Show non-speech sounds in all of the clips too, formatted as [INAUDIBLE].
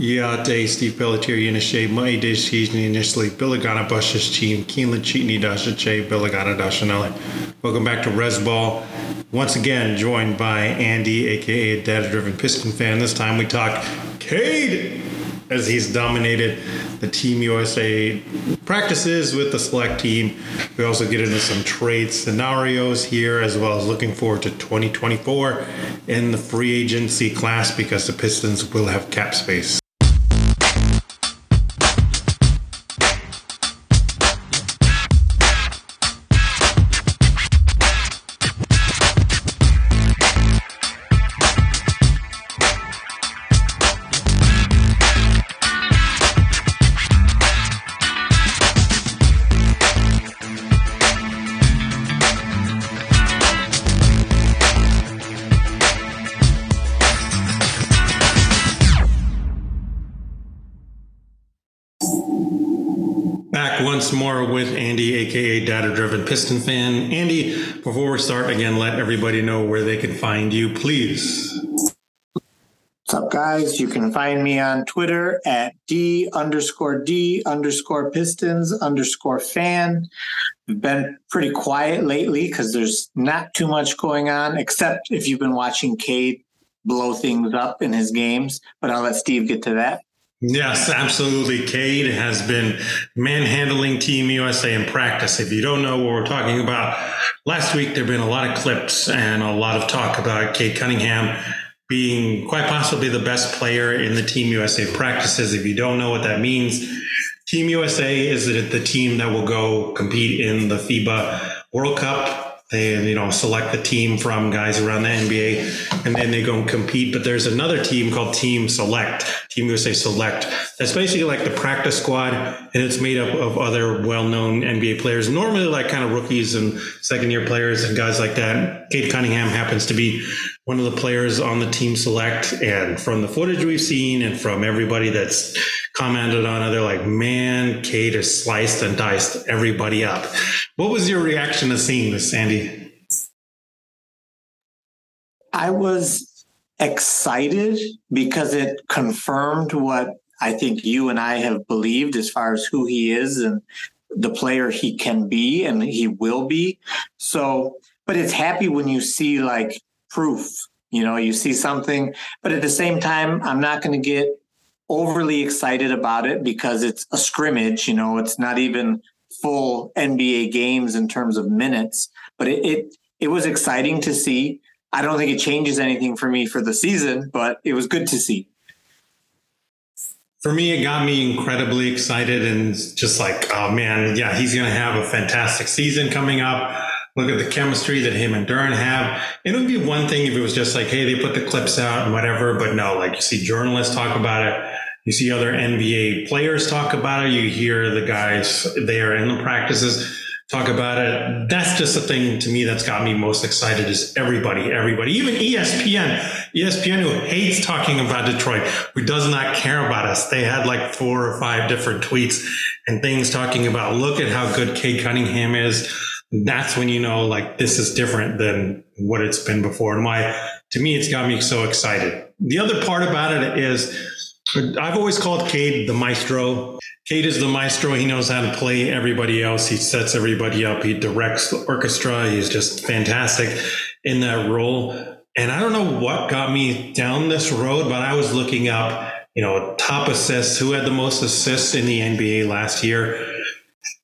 Är Steve Pelletier Yenishe, Mai Dish Hijni initially, Billigana Bush's team, Keenland Cheatney Dasha Che, Billigana Dashanelli. Welcome back to Resball. Once again, joined by Andy, aka a data driven Piston fan. This time we talk Cade as he's dominated the Team USA practices with the select team. We also get into some trade scenarios here, as well as looking forward to 2024 in the free agency class because the Pistons will have cap space. More with Andy, aka Data Driven Piston Fan. Andy, before we start, again, let everybody know where they can find you, please. What's up, guys? You can find me on Twitter at D underscore D underscore Pistons underscore fan. I've been pretty quiet lately because there's not too much going on, except if you've been watching Cade blow things up in his games. But I'll let Steve get to that. Yes, absolutely. Cade has been manhandling Team USA in practice. If you don't know what we're talking about, last week there have been a lot of clips and a lot of talk about Cade Cunningham being quite possibly the best player in the Team USA practices. If you don't know what that means, Team USA is the team that will go compete in the FIBA World Cup they you know select the team from guys around the NBA and then they go and compete. But there's another team called Team Select, Team USA Select. That's basically like the practice squad, and it's made up of other well-known NBA players, normally like kind of rookies and second-year players and guys like that. Cade Cunningham happens to be one of the players on the Team Select, and from the footage we've seen and from everybody that's commented on it, they're like, "Man, Cade has sliced and diced everybody up." What was your reaction to seeing this, Sandy? I was excited because it confirmed what I think you and I have believed as far as who he is and the player he can be and he will be. So, but it's happy when you see like proof, you know, you see something, but at the same time, I'm not going to get overly excited about it because it's a scrimmage, you know, it's not even full NBA games in terms of minutes, but it, it, it was exciting to see. I don't think it changes anything for me for the season, but it was good to see. For me, it got me incredibly excited and just like, oh man, yeah, he's going to have a fantastic season coming up. Look at the chemistry that him and Duren have. It would be one thing if it was just like, hey, they put the clips out and whatever, but no, like you see journalists talk about it. You see other NBA players talk about it. You hear the guys there in the practices talk about it. That's just the thing to me that's got me most excited is everybody, everybody, even ESPN, ESPN who hates talking about Detroit, who does not care about us. They had like four or five different tweets and things talking about, look at how good Cade Cunningham is. That's when you know, like, this is different than what it's been before. And why, to me, it's got me so excited. The other part about it is, I've always called Cade the maestro. Cade is the maestro. He knows how to play everybody else. He sets everybody up. He directs the orchestra. He's just fantastic in that role. And I don't know what got me down this road, but I was looking up, you know, top assists, who had the most assists in the NBA last year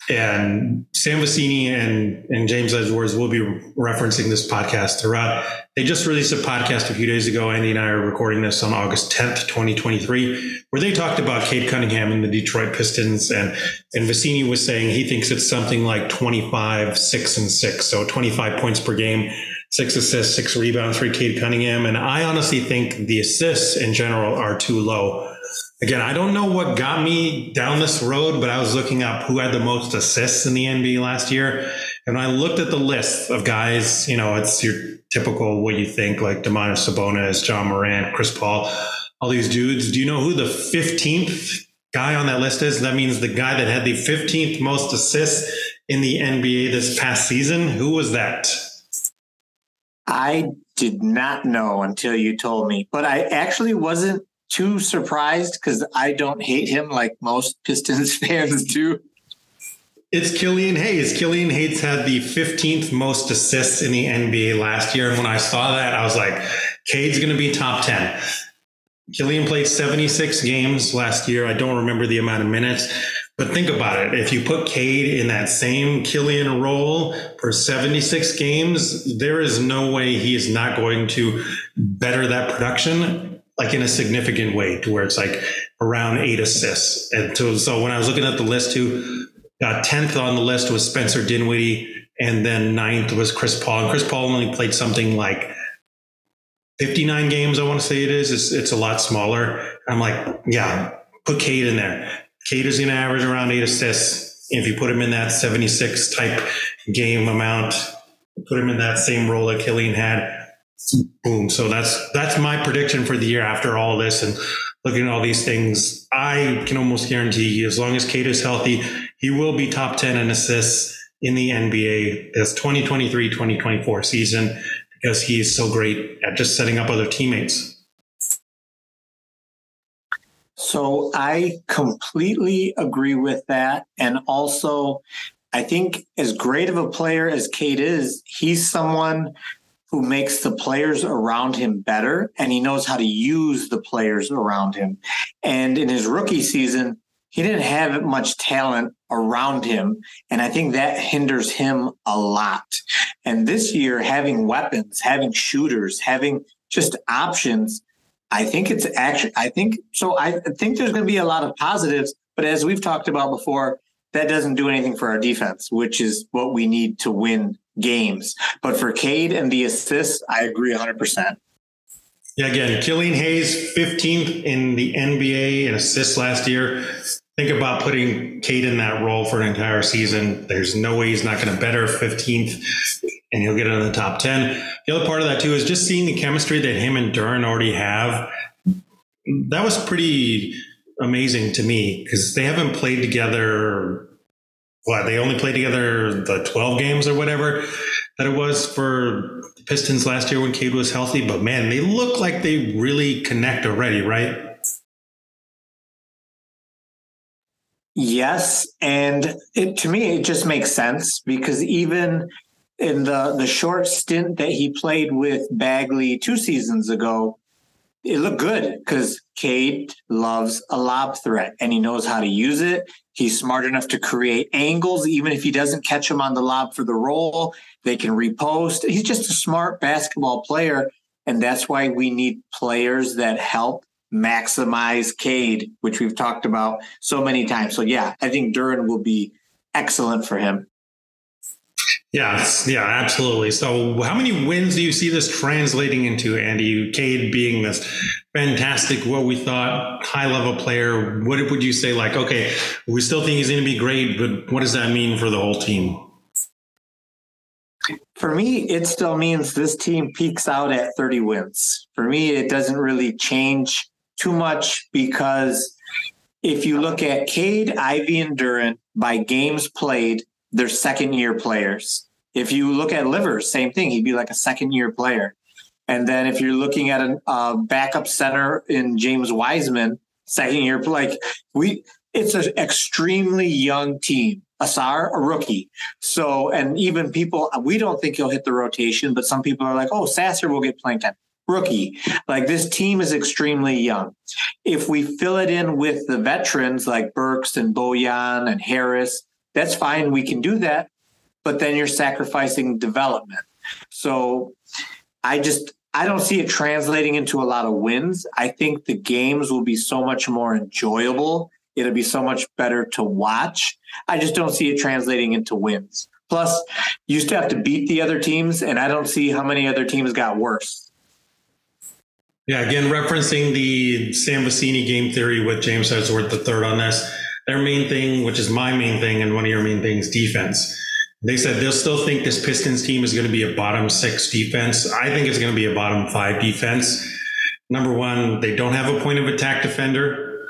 and Sam Vecenie and, and James Edwards will be referencing this podcast throughout. They just released a podcast a few days ago. Andy and I are recording this on August 10th, 2023, where they talked about Cade Cunningham and the Detroit Pistons. And, and Vecenie was saying he thinks it's something like 25, 6 and 6. So 25 points per game, six assists, six rebounds for Cade Cunningham. And I honestly think the assists in general are too low again, I don't know what got me down this road, but I was looking up who had the most assists in the NBA last year. And I looked at the list of guys, you know, it's your typical what you think, like Domantas Sabonis, Ja Morant, Chris Paul, all these dudes. Do you know who the 15th guy on that list is? That means the guy that had the 15th most assists in the NBA this past season. Who was that? I did not know until you told me, but I actually wasn't too surprised because I don't hate him like most [LAUGHS] Pistons fans do. It's Killian Hayes. Killian Hayes had the 15th most assists in the NBA last year. And when I saw that, I was like, Cade's going to be top 10. Killian played 76 games last year. I don't remember the amount of minutes, but think about it. If you put Cade in that same Killian role for 76 games, there is no way he is not going to better that production like in a significant way to where it's like around eight assists. And so, when I was looking at the list who got 10th on the list was Spencer Dinwiddie. And then ninth was Chris Paul. And Chris Paul only played something like 59 games, I want to say it is. It's, it's a lot smaller. I'm like, yeah, put Cade in there. Cade is going to average around eight assists. If you put him in that 76 type game amount, put him in that same role that Killian had, boom. So that's, that's my prediction for the year after all this. And looking at all these things, I can almost guarantee as long as Cade is healthy, he will be top 10 in assists in the NBA this 2023 2024 season because he is so great at just setting up other teammates. So I completely agree with that. And also, I think as great of a player as Cade is, he's someone who makes the players around him better and he knows how to use the players around him. And in his rookie season, he didn't have much talent around him. And I think that hinders him a lot. And this year, having weapons, having shooters, having just options, I think it's actually, I think, so I think there's going to be a lot of positives. But as we've talked about before, that doesn't do anything for our defense, which is what we need to win games. But for Cade and the assists, I agree 100%. Yeah, again, Killian Hayes, 15th in the NBA in assists last year think about putting Cade in that role for an entire season. There's no way he's not going to better 15th and he'll get in the top 10. The other part of that too is just seeing the chemistry that him and Duren already have. That was pretty amazing to me because they haven't played together. What they only played together the 12 games or whatever that it was for the Pistons last year when Cade was healthy. But man, they look like they really connect already, right? Yes, and it, to me, it just makes sense because even in the the short stint that he played with Bagley two seasons ago, it looked good because Cade loves a lob threat and he knows how to use it. He's smart enough to create angles, even if he doesn't catch him on the lob for the roll. They can repost. He's just a smart basketball player, and that's why we need players that help maximize Cade, which we've talked about so many times. So yeah, I think Duren will be excellent for him. Yeah, yeah, absolutely. So, how many wins do you see this translating into, Andy? Cade being this fantastic, what we thought high level player. What would you say? Like, okay, we still think he's going to be great, but what does that mean for the whole team? For me, it still means this team peaks out at 30 wins. For me, it doesn't really change too much because if you look at Cade, Ivey, and Duren by games played, they're second year players. If you look at Livers, same thing. He'd be like a second year player. And then if you're looking at a backup center in James Wiseman, second year, like we, it's an extremely young team. Ausar, a rookie. So, and even people, we don't think he'll hit the rotation, but some people are like, oh, Sasser will get playing time rookie. Like this team is extremely young. If we fill it in with the veterans like Burks and Bojan and Harris, that's fine. We can do that. But then you're sacrificing development. So I just I don't see it translating into a lot of wins. I think the games will be so much more enjoyable. It'll be so much better to watch. I just don't see it translating into wins. Plus, you still have to beat the other teams, and I don't see how many other teams got worse. Yeah, again, referencing the Sam Vecenie game theory with James Edwards the third on this, their main thing, which is my main thing and one of your main things, defense. They said they'll still think this Pistons team is going to be a bottom six defense. I think it's going to be a bottom five defense. Number one, they don't have a point of attack defender.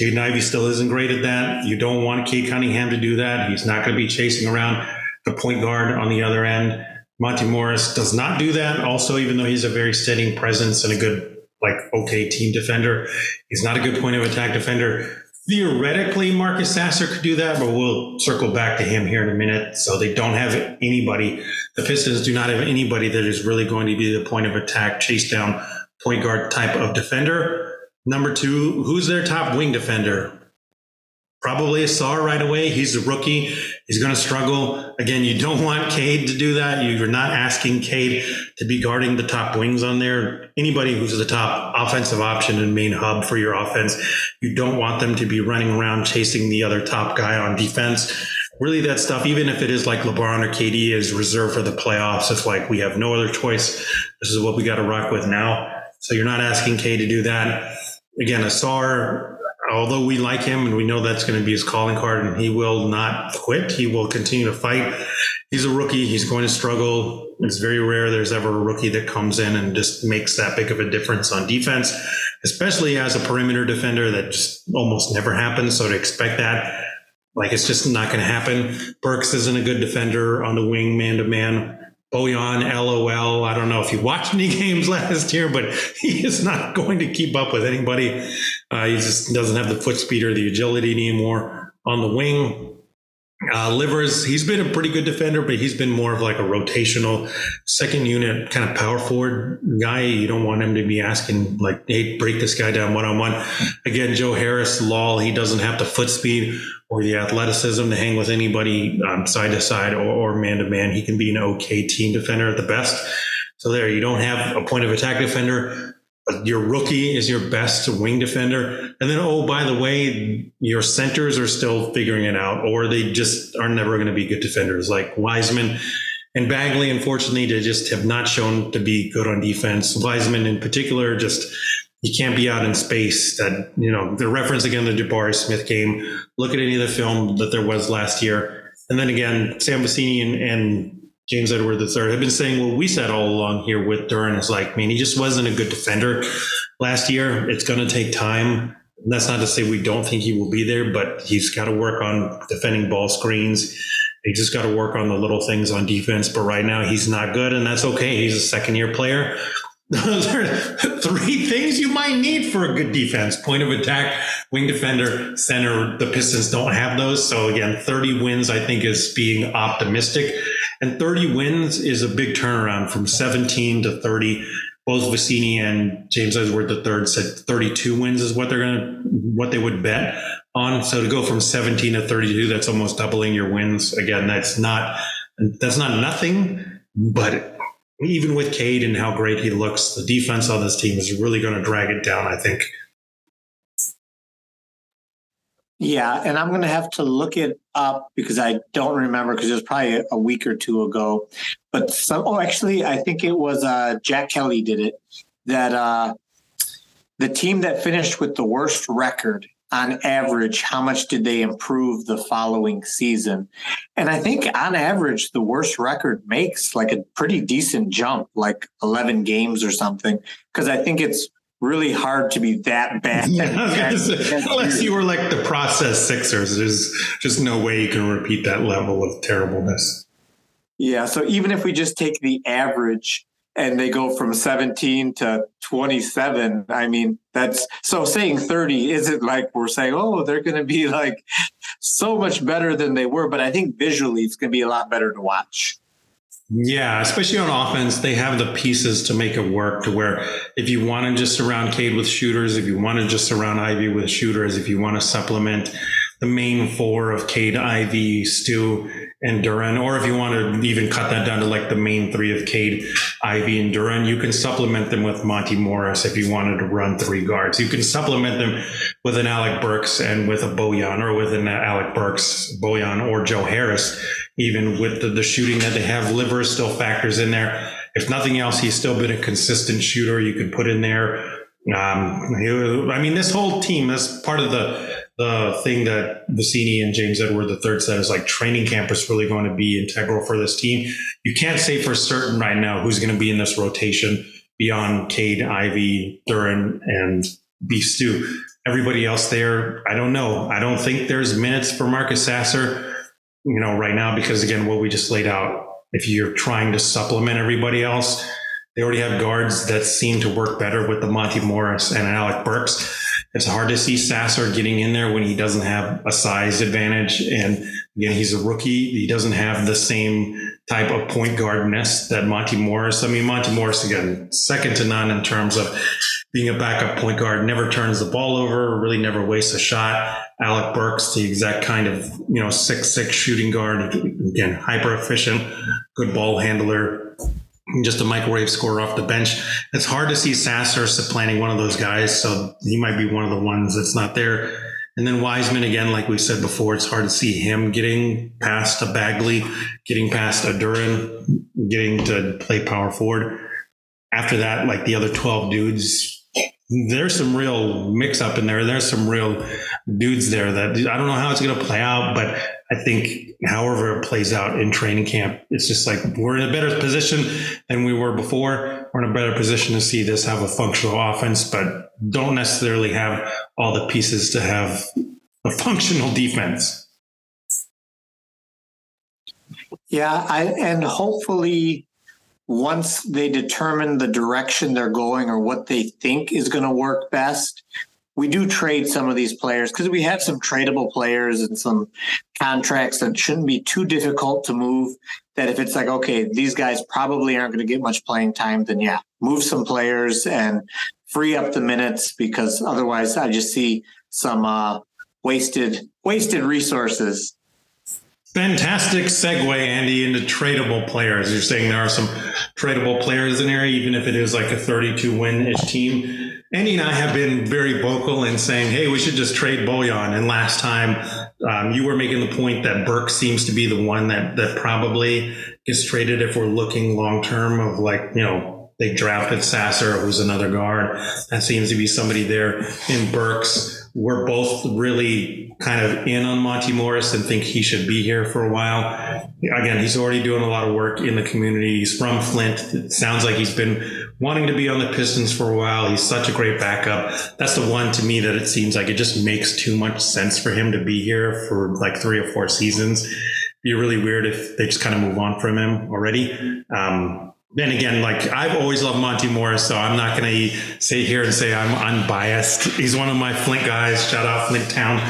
Jaden Ivey still isn't great at that. You don't want Cade Cunningham to do that. He's not going to be chasing around the point guard on the other end. Monte Morris does not do that. Also, even though he's a very steady presence and a good like okay team defender. He's not a good point of attack defender. Theoretically, Marcus Sasser could do that, but we'll circle back to him here in a minute. So they don't have anybody. The Pistons do not have anybody that is really going to be the point of attack, chase down point guard type of defender. Number two, who's their top wing defender? Probably Ausar right away. He's a rookie. He's going to struggle. Again, you don't want Cade to do that. You're not asking Cade to be guarding the top wings on there. Anybody who's the top offensive option and main hub for your offense, you don't want them to be running around chasing the other top guy on defense. Really, that stuff, even if it is like LeBron or KD is reserved for the playoffs, it's like we have no other choice. This is what we got to rock with now. So you're not asking Cade to do that. Again, Ausar although we like him and we know that's going to be his calling card and he will not quit, he will continue to fight. He's a rookie. He's going to struggle. It's very rare there's ever a rookie that comes in and just makes that big of a difference on defense, especially as a perimeter defender. That just almost never happens. So to expect that, like it's just not going to happen. Burks isn't a good defender on the wing, man to man. Bojan, LOL. I don't know if you watched any [LAUGHS] games last year, but he is not going to keep up with anybody. Uh, he just doesn't have the foot speed or the agility anymore on the wing. Uh, Livers, he's been a pretty good defender, but he's been more of like a rotational second unit kind of power forward guy. You don't want him to be asking like, "Hey, break this guy down one on one." Again, Joe Harris, lol, he doesn't have the foot speed or the athleticism to hang with anybody um, side to side or man to man. He can be an okay team defender at the best. So there, you don't have a point of attack defender. Your rookie is your best wing defender. And then, oh, by the way, your centers are still figuring it out, or they just are never going to be good defenders like Wiseman and Bagley. Unfortunately, they just have not shown to be good on defense. Wiseman, in particular, just you can't be out in space. That you know the reference again the Jabari Smith game. Look at any of the film that there was last year, and then again Sam Vecenie and, and James Edward III have been saying what we said all along here with Duren is like, I mean, he just wasn't a good defender last year. It's going to take time. And that's not to say we don't think he will be there, but he's got to work on defending ball screens. He just got to work on the little things on defense. But right now, he's not good, and that's okay. He's a second year player. Those are three things you might need for a good defense point of attack, wing defender, center. The Pistons don't have those. So, again, 30 wins, I think, is being optimistic. And 30 wins is a big turnaround from 17 to 30. Both Vecenie and James Edward III said 32 wins is what they're going to, what they would bet on. So to go from 17 to 32, that's almost doubling your wins. Again, that's not, that's not nothing, but even with Cade and how great he looks, the defense on this team is really going to drag it down, I think. Yeah, and I'm going to have to look it up because I don't remember because it was probably a week or two ago. But some, oh, actually, I think it was uh, Jack Kelly did it. That uh, the team that finished with the worst record on average, how much did they improve the following season? And I think on average, the worst record makes like a pretty decent jump, like 11 games or something. Because I think it's really hard to be that bad. Yeah, say, unless you were like the process Sixers, there's just no way you can repeat that level of terribleness. Yeah. So even if we just take the average and they go from 17 to 27 i mean that's so saying 30 isn't like we're saying oh they're going to be [LAUGHS] like so much better than they were but i think visually it's going to be a lot better to watch. Yeah, especially on offense, they have the pieces to make it work to where if you want to just surround Cade with shooters, if you want to just surround Ivey with shooters, if you want to supplement the main four of Cade, Ivey, Stu, and Duren, or if you want to even cut that down to like the main three of Cade, Ivey, and Duren, you can supplement them with Monte Morris if you wanted to run three guards. You can supplement them with an Alec Burks and with a Bojan, or with an Alec Burks, Bojan, or Joe Harris, even with the, the shooting that they have. Liver still factors in there. If nothing else, he's still been a consistent shooter you could put in there. Um, I mean, this whole team, is part of the the thing that Vecenie and James Edward III said is like training camp is really going to be integral for this team. You can't say for certain right now who's going to be in this rotation beyond Cade, Ivey, Duren, and B. Stu. Everybody else there, I don't know. I don't think there's minutes for Marcus Sasser, you know, right now because again, what we just laid out. If you're trying to supplement everybody else, They already have guards that seem to work better with the Monte Morris and Alec Burks. It's hard to see Sasser getting in there when he doesn't have a size advantage. And again, he's a rookie. He doesn't have the same type of point guardness that Monte Morris. I mean, Monte Morris, again, second to none in terms of being a backup point guard, never turns the ball over, really never wastes a shot. Alec Burks, the exact kind of, you know, six, six shooting guard. Again, hyper efficient, good ball handler, just a microwave scorer off the bench. It's hard to see Sasser supplanting one of those guys. So he might be one of the ones that's not there. And then Wiseman, again, like we said before, it's hard to see him getting past a Bagley, getting past a Duren, getting to play power forward. After that, like the other 12 dudes, there's some real mix up in there. There's some real dudes there that I don't know how it's going to play out, but I think however it plays out in training camp, it's just like we're in a better position than we were before. We're in a better position to see this have a functional offense, but don't necessarily have all the pieces to have a functional defense. Yeah, I, and hopefully once they determine the direction they're going or what they think is going to work best, we do trade some of these players because we have some tradable players and some contracts that shouldn't be too difficult to move. That if it's like, okay, these guys probably aren't going to get much playing time, then yeah, move some players and free up the minutes because otherwise I just see some uh, wasted wasted resources. Fantastic segue, Andy, into tradable players. You're saying there are some tradable players in there, even if it is like a 32 win ish team. Andy and I have been very vocal in saying, hey, we should just trade Bojan. And last time um, you were making the point that Burke seems to be the one that, that probably gets traded if we're looking long term of like, you know, they drafted Sasser, who's another guard. That seems to be somebody there in Burks we're both really kind of in on Monte Morris and think he should be here for a while. Again, he's already doing a lot of work in the community. He's from Flint. It sounds like he's been wanting to be on the Pistons for a while. He's such a great backup. That's the one to me that it seems like it just makes too much sense for him to be here for like three or four seasons. It'd Be really weird if they just kind of move on from him already. Um, then again, like I've always loved Monte Morris, so I'm not going to sit here and say I'm unbiased. [LAUGHS] He's one of my Flint guys. Shout out Flint Town.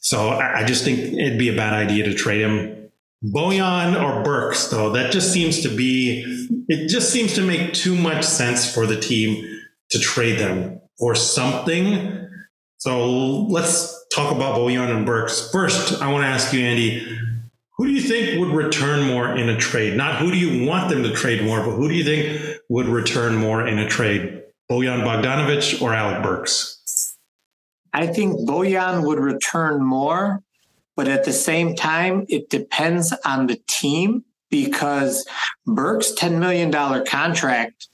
So I, I just think it'd be a bad idea to trade him. Bojan or Burks, though, that just seems to be, it just seems to make too much sense for the team to trade them for something. So let's talk about Bojan and Burks. First, I want to ask you, Andy, who do you think would return more in a trade? Not who do you want them to trade more, but who do you think would return more in a trade? Bojan Bogdanovic or Alec Burks? I think Bojan would return more, but at the same time, it depends on the team because Burks' $10 million contract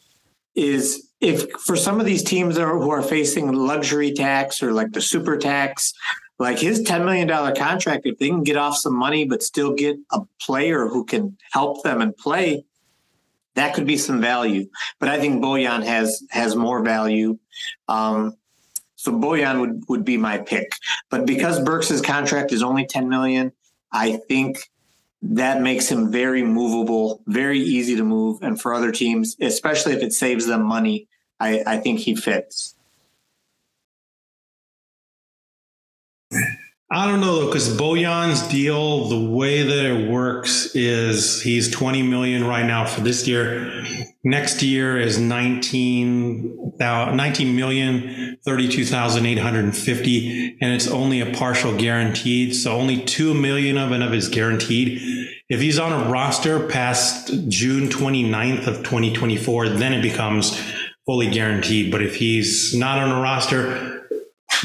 is if for some of these teams who are facing luxury tax or like the super tax like his $10 million contract, if they can get off some money but still get a player who can help them and play, that could be some value. But I think Bojan has has more value. Um, so Bojan would, would be my pick. But because Burks's contract is only 10 million, I think that makes him very movable, very easy to move. And for other teams, especially if it saves them money, I, I think he fits. I don't know though, because Bojan's deal, the way that it works is he's 20 million right now for this year. Next year is 19, 19 million, 32,850. And it's only a partial guaranteed. So only 2 million of it is guaranteed. If he's on a roster past June 29th of 2024, then it becomes fully guaranteed. But if he's not on a roster,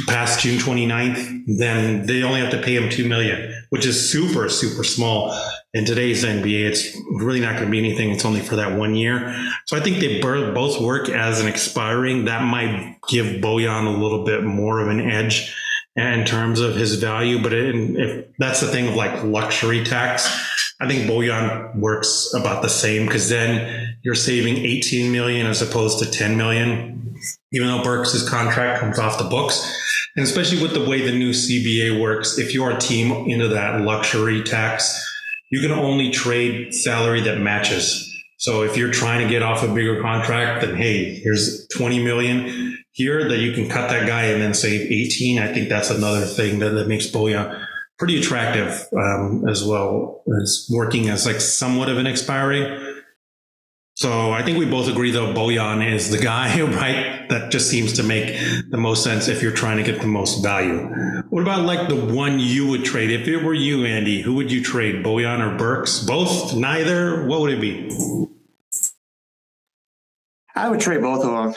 past June 29th, then they only have to pay him 2 million, which is super, super small. In today's NBA, it's really not going to be anything. It's only for that one year. So I think they both work as an expiring. That might give Bojan a little bit more of an edge in terms of his value. But if that's the thing of like luxury tax, I think Bojan works about the same because then you're saving 18 million as opposed to 10 million, even though Burks' contract comes off the books. And especially with the way the new CBA works, if you're a team into that luxury tax, you can only trade salary that matches. So if you're trying to get off a bigger contract, then hey, here's 20 million here that you can cut that guy and then save 18. I think that's another thing that, that makes Boya pretty attractive um, as well as working as like somewhat of an expiry. So I think we both agree though Bojan is the guy, [LAUGHS] right? That just seems to make the most sense if you're trying to get the most value. What about like the one you would trade? If it were you, Andy, who would you trade? Bojan or Burks? Both? Neither? What would it be? I would trade both of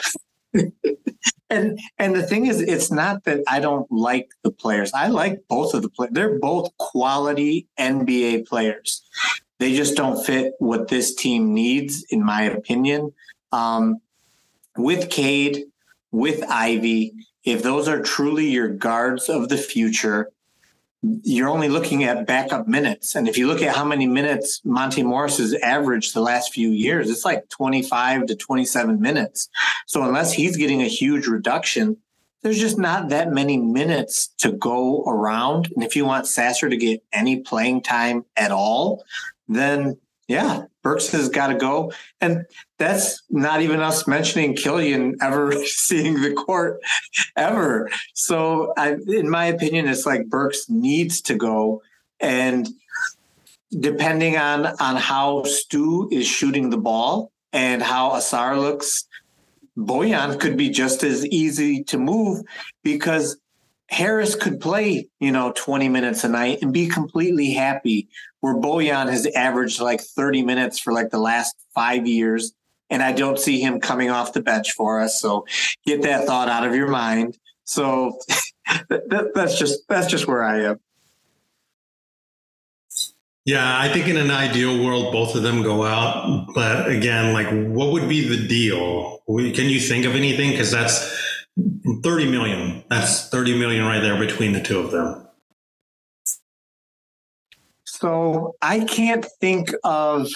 them. [LAUGHS] and and the thing is, it's not that I don't like the players. I like both of the players. They're both quality NBA players. They just don't fit what this team needs, in my opinion. Um, with Cade, with Ivey, if those are truly your guards of the future, you're only looking at backup minutes. And if you look at how many minutes Monte Morris has averaged the last few years, it's like 25 to 27 minutes. So unless he's getting a huge reduction, there's just not that many minutes to go around. And if you want Sasser to get any playing time at all, then yeah, Burks has got to go. And that's not even us mentioning Killian ever [LAUGHS] seeing the court ever. So, I, in my opinion, it's like Burks needs to go. And depending on, on how Stu is shooting the ball and how Ausar looks, Bojan could be just as easy to move because Harris could play, you know, 20 minutes a night and be completely happy. Where Bojan has averaged like 30 minutes for like the last five years. And I don't see him coming off the bench for us. So get that thought out of your mind. So [LAUGHS] that, that's just that's just where I am. Yeah, I think in an ideal world, both of them go out. But again, like, what would be the deal? Can you think of anything? Because that's 30 million. That's 30 million right there between the two of them. So I can't think of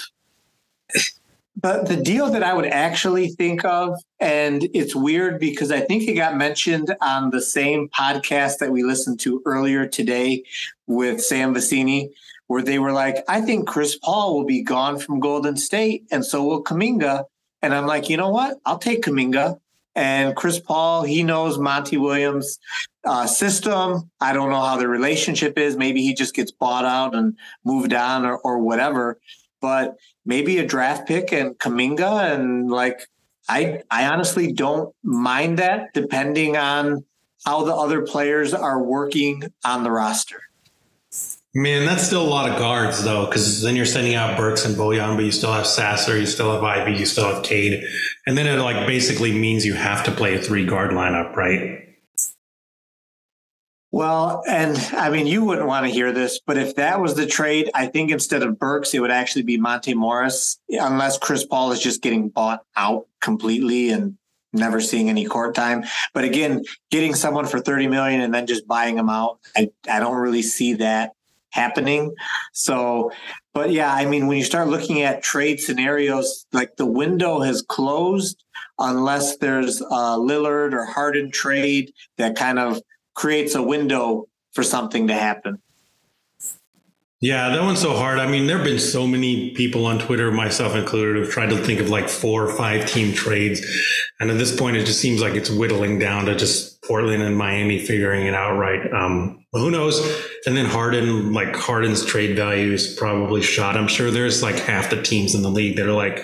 but the deal that I would actually think of, and it's weird because I think it got mentioned on the same podcast that we listened to earlier today with Sam Vecenie, where they were like, I think Chris Paul will be gone from Golden State, and so will Kuminga. And I'm like, you know what? I'll take Kuminga. And Chris Paul, he knows Monty Williams' uh, system. I don't know how the relationship is. Maybe he just gets bought out and moved on or, or whatever. But maybe a draft pick and Kuminga and like I I honestly don't mind that depending on how the other players are working on the roster. Man, that's still a lot of guards though, because then you're sending out Burks and Bojan, but you still have Sasser, you still have Ivey, you still have Cade, and then it like basically means you have to play a three guard lineup, right? Well, and I mean, you wouldn't want to hear this, but if that was the trade, I think instead of Burks, it would actually be Monte Morris, unless Chris Paul is just getting bought out completely and never seeing any court time. But again, getting someone for 30 million and then just buying them out, I, I don't really see that happening. So, but yeah, I mean, when you start looking at trade scenarios, like the window has closed unless there's a Lillard or Harden trade that kind of creates a window for something to happen. Yeah, that one's so hard. I mean, there have been so many people on Twitter, myself included, who've tried to think of like four or five team trades. And at this point, it just seems like it's whittling down to just Portland and Miami figuring it out right. Um, who knows? And then Harden, like Harden's trade value is probably shot. I'm sure there's like half the teams in the league that are like,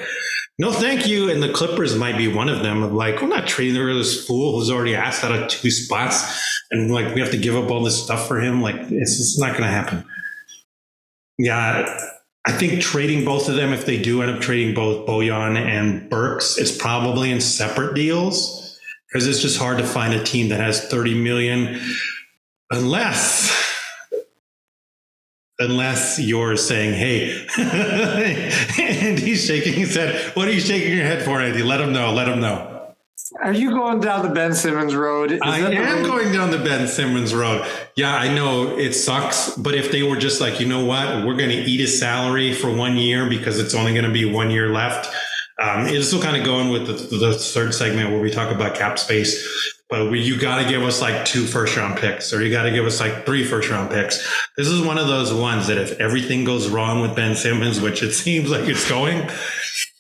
no, thank you. And the Clippers might be one of them. Of like, we're not trading this fool who's already asked out of two spots, and like we have to give up all this stuff for him. Like, it's, it's not going to happen. Yeah, I think trading both of them, if they do end up trading both Bojan and Burks, it's probably in separate deals because it's just hard to find a team that has 30 million unless unless you're saying, hey, [LAUGHS] and he's shaking his head. What are you shaking your head for, Andy? Let him know. Let him know. Are you going down the Ben Simmons road? Is I am going down the Ben Simmons road. Yeah, I know it sucks, but if they were just like, you know what, we're going to eat his salary for one year because it's only going to be one year left. Um, it's still kind of going with the, the third segment where we talk about cap space but we, you got to give us like two first round picks or you got to give us like three first round picks. This is one of those ones that if everything goes wrong with Ben Simmons, which it [LAUGHS] seems like it's going,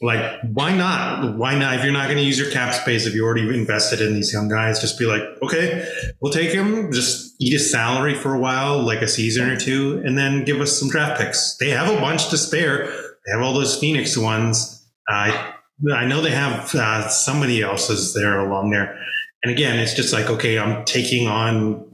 like, why not? Why not? If you're not going to use your cap space, if you already invested in these young guys, just be like, okay, we'll take him. Just eat his salary for a while, like a season or two, and then give us some draft picks. They have a bunch to spare. They have all those Phoenix ones. I I know they have uh, somebody else's there along there. And again, it's just like, okay, I'm taking on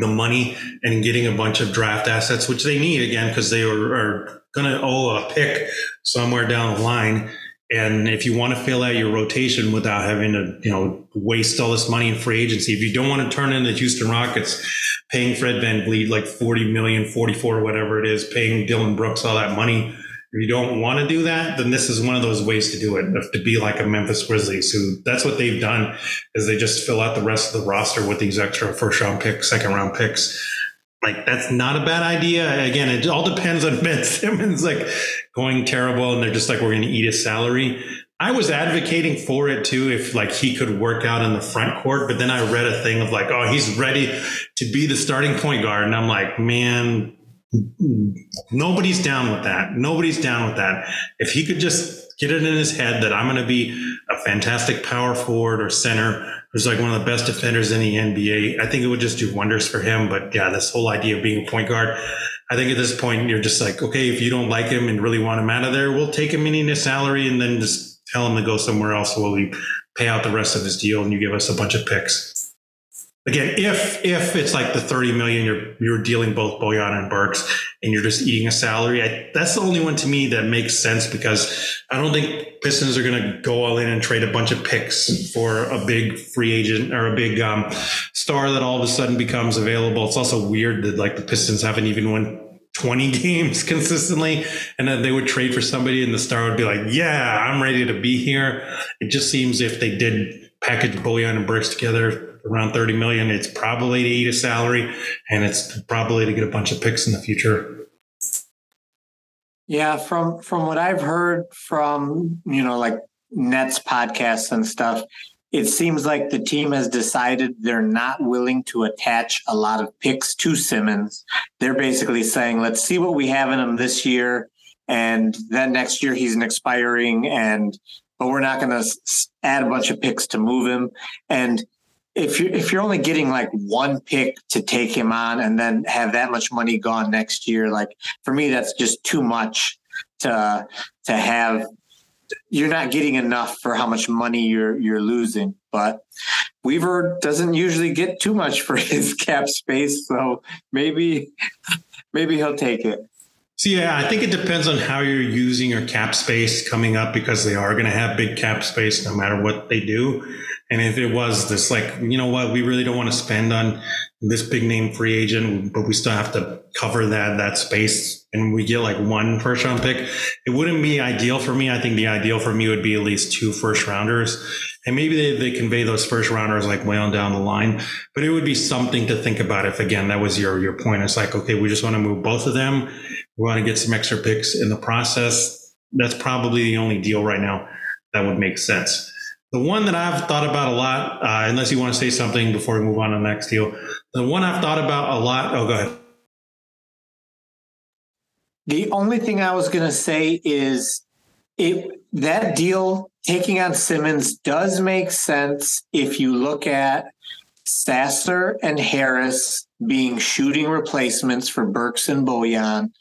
the money and getting a bunch of draft assets, which they need again because they are, are going to owe a pick somewhere down the line. And if you want to fill out your rotation without having to, you know, waste all this money in free agency, if you don't want to turn in the Houston Rockets paying Fred Van VanVleet like 40 million, 44, whatever it is, paying Dillon Brooks all that money, if you don't want to do that, then this is one of those ways to do it. To be like a Memphis Grizzlies, who that's what they've done is they just fill out the rest of the roster with these extra first round picks, second round picks. Like that's not a bad idea. Again, it all depends on [LAUGHS] Ben Simmons like going terrible, and they're just like we're going to eat his salary. I was advocating for it too, if like he could work out in the front court, but then I read a thing of like, oh, he's ready to be the starting point guard, and I'm like, man, Nobody's down with that. Nobody's down with that. If he could just get it in his head that I'm going to be a fantastic power forward or center who's like one of the best defenders in the NBA, I think it would just do wonders for him. But yeah, this whole idea of being a point guard, I think at this point you're just like, okay, if you don't like him and really want him out of there, we'll take him in his salary and then just tell him to go somewhere else while we pay out the rest of his deal and you give us a bunch of picks again, if if it's like the 30 million, you're you're dealing both Bojan and Burks and you're just eating a salary, I, that's the only one to me that makes sense because I don't think Pistons are going to go all in and trade a bunch of picks for a big free agent or a big um, star that all of a sudden becomes available. It's also weird that like the Pistons haven't even won 20 [LAUGHS] games consistently and then they would trade for somebody and the star would be like, yeah, I'm ready to be here. It just seems if they did package Bojan and Burks together, around 30 million. It's probably to eat a salary and it's probably to get a bunch of picks in the future. Yeah, from from what I've heard from, you know, like Nets podcasts and stuff, it seems like the team has decided they're not willing to attach a lot of picks to Simmons. They're basically saying, let's see what we have in him this year. And then next year he's an expiring and but we're not going to add a bunch of picks to move him. And if you if you're only getting like one pick to take him on and then have that much money gone next year, like for me, that's just too much to to have. You're not getting enough for how much money you're you're losing. But Weaver doesn't usually get too much for [LAUGHS] his cap space, so maybe maybe he'll take it. So yeah, I think it depends on how you're using your cap space coming up because they are going to have big cap space no matter what they do. And if it was this, like, you know what, we really don't want to spend on this big name free agent, but we still have to cover that that space, and we get like one first round pick, it wouldn't be ideal for me. I think the ideal for me would be at least two first rounders, and maybe they, they convey those first rounders like way on down the line. But it would be something to think about if again that was your your point. It's like okay, we just want to move both of them. We want to get some extra picks in the process. That's probably the only deal right now that would make sense. The one that I've thought about a lot, uh, unless you want to say something before we move on to the next deal, the one I've thought about a lot. Oh, go ahead. The only thing I was going to say is it that deal taking on Simmons does make sense if you look at Sasser and Harris being shooting replacements for Burks and Bojan.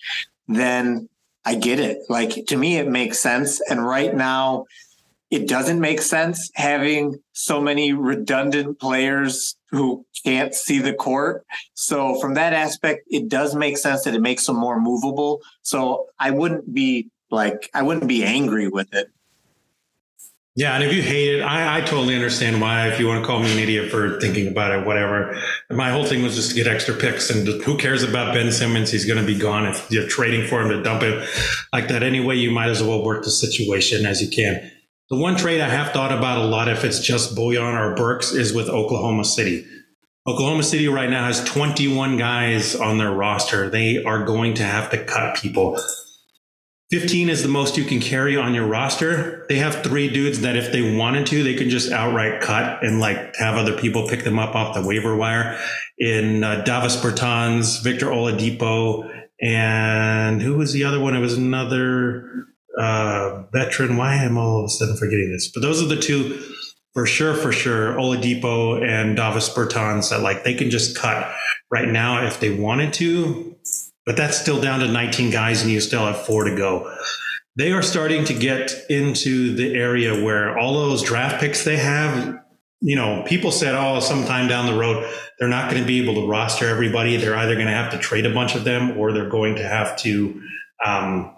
Then I get it. Like to me, it makes sense. And right now, it doesn't make sense having so many redundant players who can't see the court. So from that aspect, it does make sense that it makes them more movable. So I wouldn't be like I wouldn't be angry with it. Yeah, and if you hate it, I, I totally understand why. If you want to call me an idiot for thinking about it, whatever. My whole thing was just to get extra picks, and who cares about Ben Simmons? He's going to be gone. If you're trading for him to dump it like that anyway, you might as well work the situation as you can. The one trade I have thought about a lot, if it's just Bojan or Burks, is with Oklahoma City. Oklahoma City right now has 21 guys on their roster. They are going to have to cut people. 15 is the most you can carry on your roster. They have three dudes that if they wanted to, they could just outright cut and like have other people pick them up off the waiver wire. In uh, Davis Bertans, Victor Oladipo, and who was the other one? It was another uh, veteran. Why am I all of a sudden forgetting this? But those are the two for sure, for sure. Oladipo and Davis Bertans that like they can just cut right now if they wanted to, but that's still down to 19 guys and you still have four to go. They are starting to get into the area where all those draft picks they have, you know, people said, oh, sometime down the road, they're not going to be able to roster everybody. They're either going to have to trade a bunch of them or they're going to have to, um,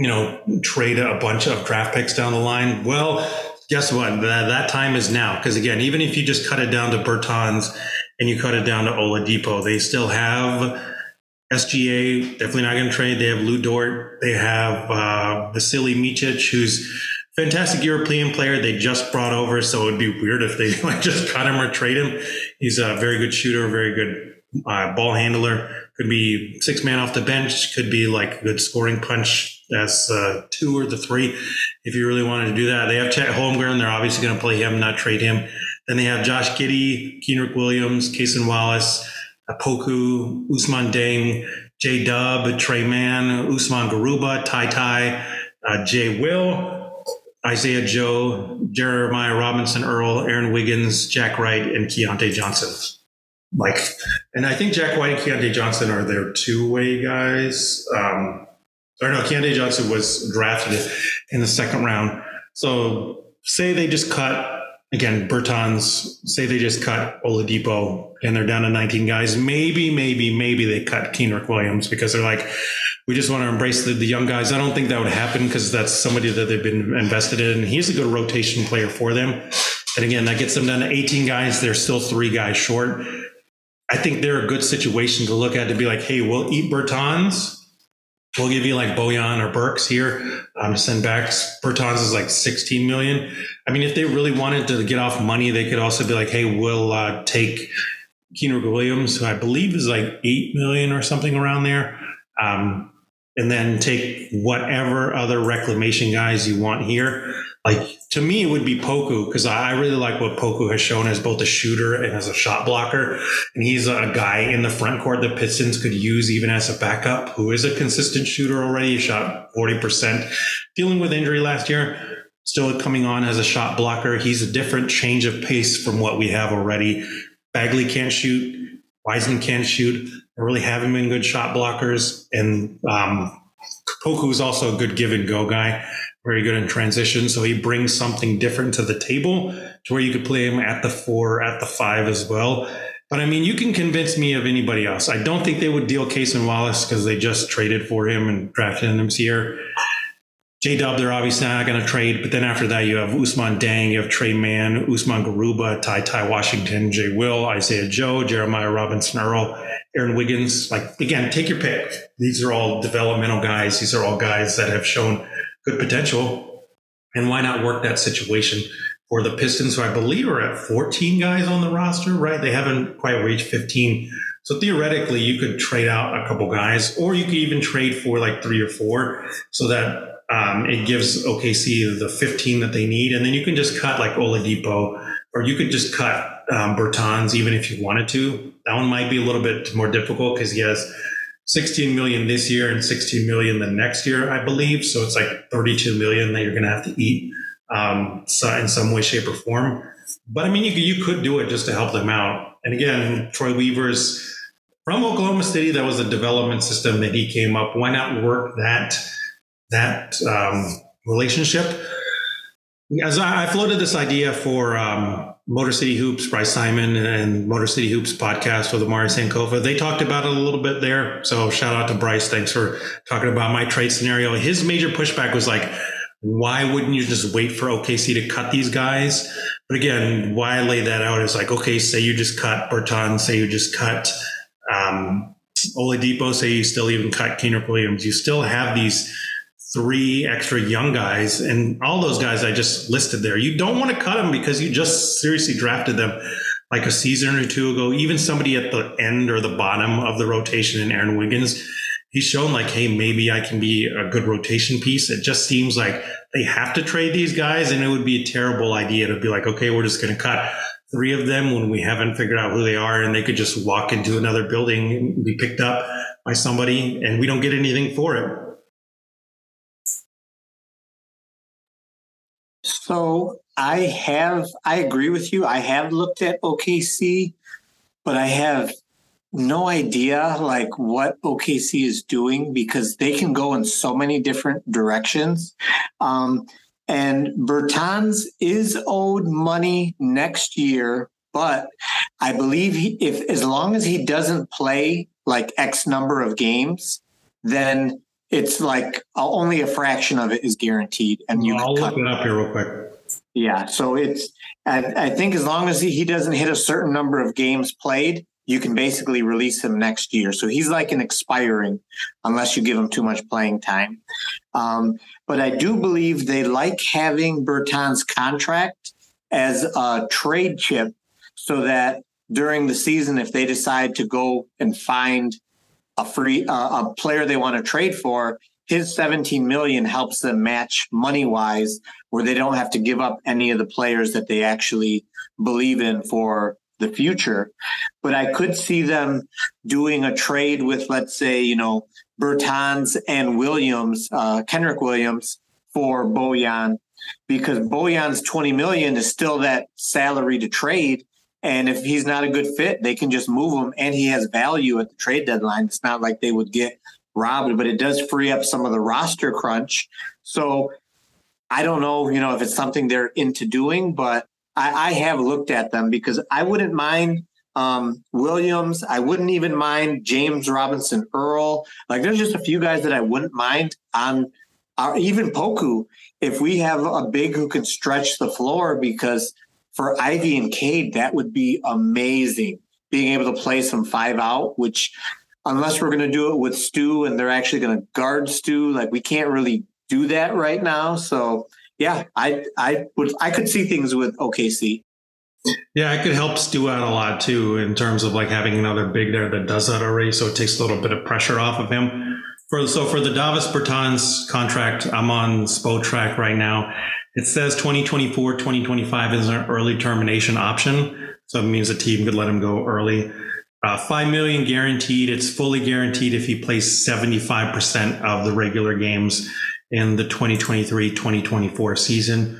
you know, trade a bunch of draft picks down the line. Well, guess what? That, time is now. Because again, even if you just cut it down to Bertans and you cut it down to Oladipo, they still have SGA. Definitely not going to trade. They have Lu Dort. They have uh, Vasily Micic, who's fantastic European player they just brought over. So it would be weird if they [LAUGHS] like just cut him or trade him. He's a very good shooter, very good uh, ball handler. Could be six man off the bench. Could be like a good scoring punch as uh, two or the three if you really wanted to do that. They have Chet Holmgren. They're obviously going to play him, not trade him. Then they have Josh Giddey, Kenrich Williams, Cason Wallace, Poku, Ousmane Dieng, J Dub, Tre Mann, Usman Garuba, Ty Ty, uh, Jay Will, Isaiah Joe, Jeremiah Robinson Earl, Aaron Wiggins, Jack White, and Keyontae Johnson. Like, and I think Jack White and Keyontae Johnson are their two way guys. Um, or no, Keyontae Johnson was drafted in the second round. So say they just cut again Bertans. Say they just cut Oladipo and they're down to 19 guys. Maybe, maybe, maybe they cut Kenrich Williams because they're like, we just want to embrace the, the young guys. I don't think that would happen because that's somebody that they've been invested in. He's a good rotation player for them. And again, that gets them down to 18 guys. They're still three guys short. I think they're a good situation to look at to be like, hey, we'll eat Bertans We'll give you like Bojan or Burks here um, to send back. Bertans is like 16 million. I mean, if they really wanted to get off money, they could also be like, hey, we'll uh, take Kenrich Williams, who I believe is like 8 million or something around there. Um, and then take whatever other reclamation guys you want here. Like to me, it would be Poku because I really like what Poku has shown as both a shooter and as a shot blocker. And he's a guy in the front court that Pistons could use even as a backup who is a consistent shooter already. He shot 40%, dealing with injury last year, still coming on as a shot blocker. He's a different change of pace from what we have already. Bagley can't shoot. Wiseman can't shoot. Really haven't been good shot blockers. And um, Poku is also a good give and go guy very good in transition. So he brings something different to the table to where you could play him at the four, at the five as well. But I mean, you can convince me of anybody else. I don't think they would deal Cason Wallace because they just traded for him and drafted him here. J Dub, they're obviously not going to trade. But then after that, you have Ousmane Dieng, you have Tre Mann, Usman Garuba, Ty Ty Washington, Jay Will, Isaiah Joe, Jeremiah Robinson Earl, Aaron Wiggins. Like, again, take your pick. These are all developmental guys. These are all guys that have shown good potential. And why not work that situation for the Pistons, who I believe are at 14 guys on the roster, right? They haven't quite reached 15. So theoretically, you could trade out a couple guys, or you could even trade for like three or four so that um, it gives OKC the 15 that they need. And then you can just cut like Oladipo, or you could just cut um, Bertans even if you wanted to. That one might be a little bit more difficult because he has 16 million this year and 16 million the next year, I believe. So it's like 32 million that you're going to have to eat um, so in some way, shape, or form. But I mean, you, you could do it just to help them out. And again, Troy Weaver's from Oklahoma City. That was a development system that he came up. Why not work that that um, relationship? As I, floated this idea for um, Motor City Hoops, Bryce Simon and Motor City Hoops podcast with Omari Sankofa. They talked about it a little bit there. So shout out to Bryce. Thanks for talking about my trade scenario. His major pushback was like, why wouldn't you just wait for OKC to cut these guys? But again, why I lay that out is like, okay, say you just cut Bertans, say you just cut um, Oladipo, say you still even cut Kenrich Williams. You still have these three extra young guys and all those guys I just listed there. You don't want to cut them because you just seriously drafted them like a season or two ago. Even somebody at the end or the bottom of the rotation in Aaron Wiggins, he's shown like, hey, maybe I can be a good rotation piece. It just seems like they have to trade these guys, and it would be a terrible idea to be like, okay, we're just going to cut three of them when we haven't figured out who they are, and they could just walk into another building and be picked up by somebody, and we don't get anything for it. So I have, I agree with you. I have looked at OKC, but I have no idea like what OKC is doing because they can go in so many different directions. Um, and Bertans is owed money next year, but I believe he, if as long as he doesn't play like X number of games, then it's like only a fraction of it is guaranteed. And you I'll look it up here real quick. Yeah, so it's I, I think as long as he, he doesn't hit a certain number of games played, you can basically release him next year. So he's like an expiring unless you give him too much playing time. Um, but I do believe they like having Bertan's contract as a trade chip so that during the season, if they decide to go and find a free uh, a player they want to trade for, his 17 million helps them match money wise, where they don't have to give up any of the players that they actually believe in for the future. But I could see them doing a trade with, let's say, you know, Bertans and Williams, uh, Kenrich Williams for Bojan, because Bojan's 20 million is still that salary to trade. And if he's not a good fit, they can just move him and he has value at the trade deadline. It's not like they would get robbed, but it does free up some of the roster crunch. So I don't know, you know, if it's something they're into doing, but I, I have looked at them because I wouldn't mind um, Williams. I wouldn't even mind James Robinson Earl. Like there's just a few guys that I wouldn't mind on our, even Poku if we have a big who can stretch the floor because for Ivey and Cade, that would be amazing. Being able to play some five out, which unless we're going to do it with Stu and they're actually going to guard Stu, like we can't really do that right now. So yeah, I I would I could see things with OKC. Yeah, it could help Stu out a lot too in terms of like having another big there that does that already, so it takes a little bit of pressure off of him. For so for the Davis Bertans contract, I'm on Spotrac right now. It says 2024, 2025 is an early termination option, so it means the team could let him go early. Uh, five million guaranteed. It's fully guaranteed if he plays 75% of the regular games in the 2023-2024 season.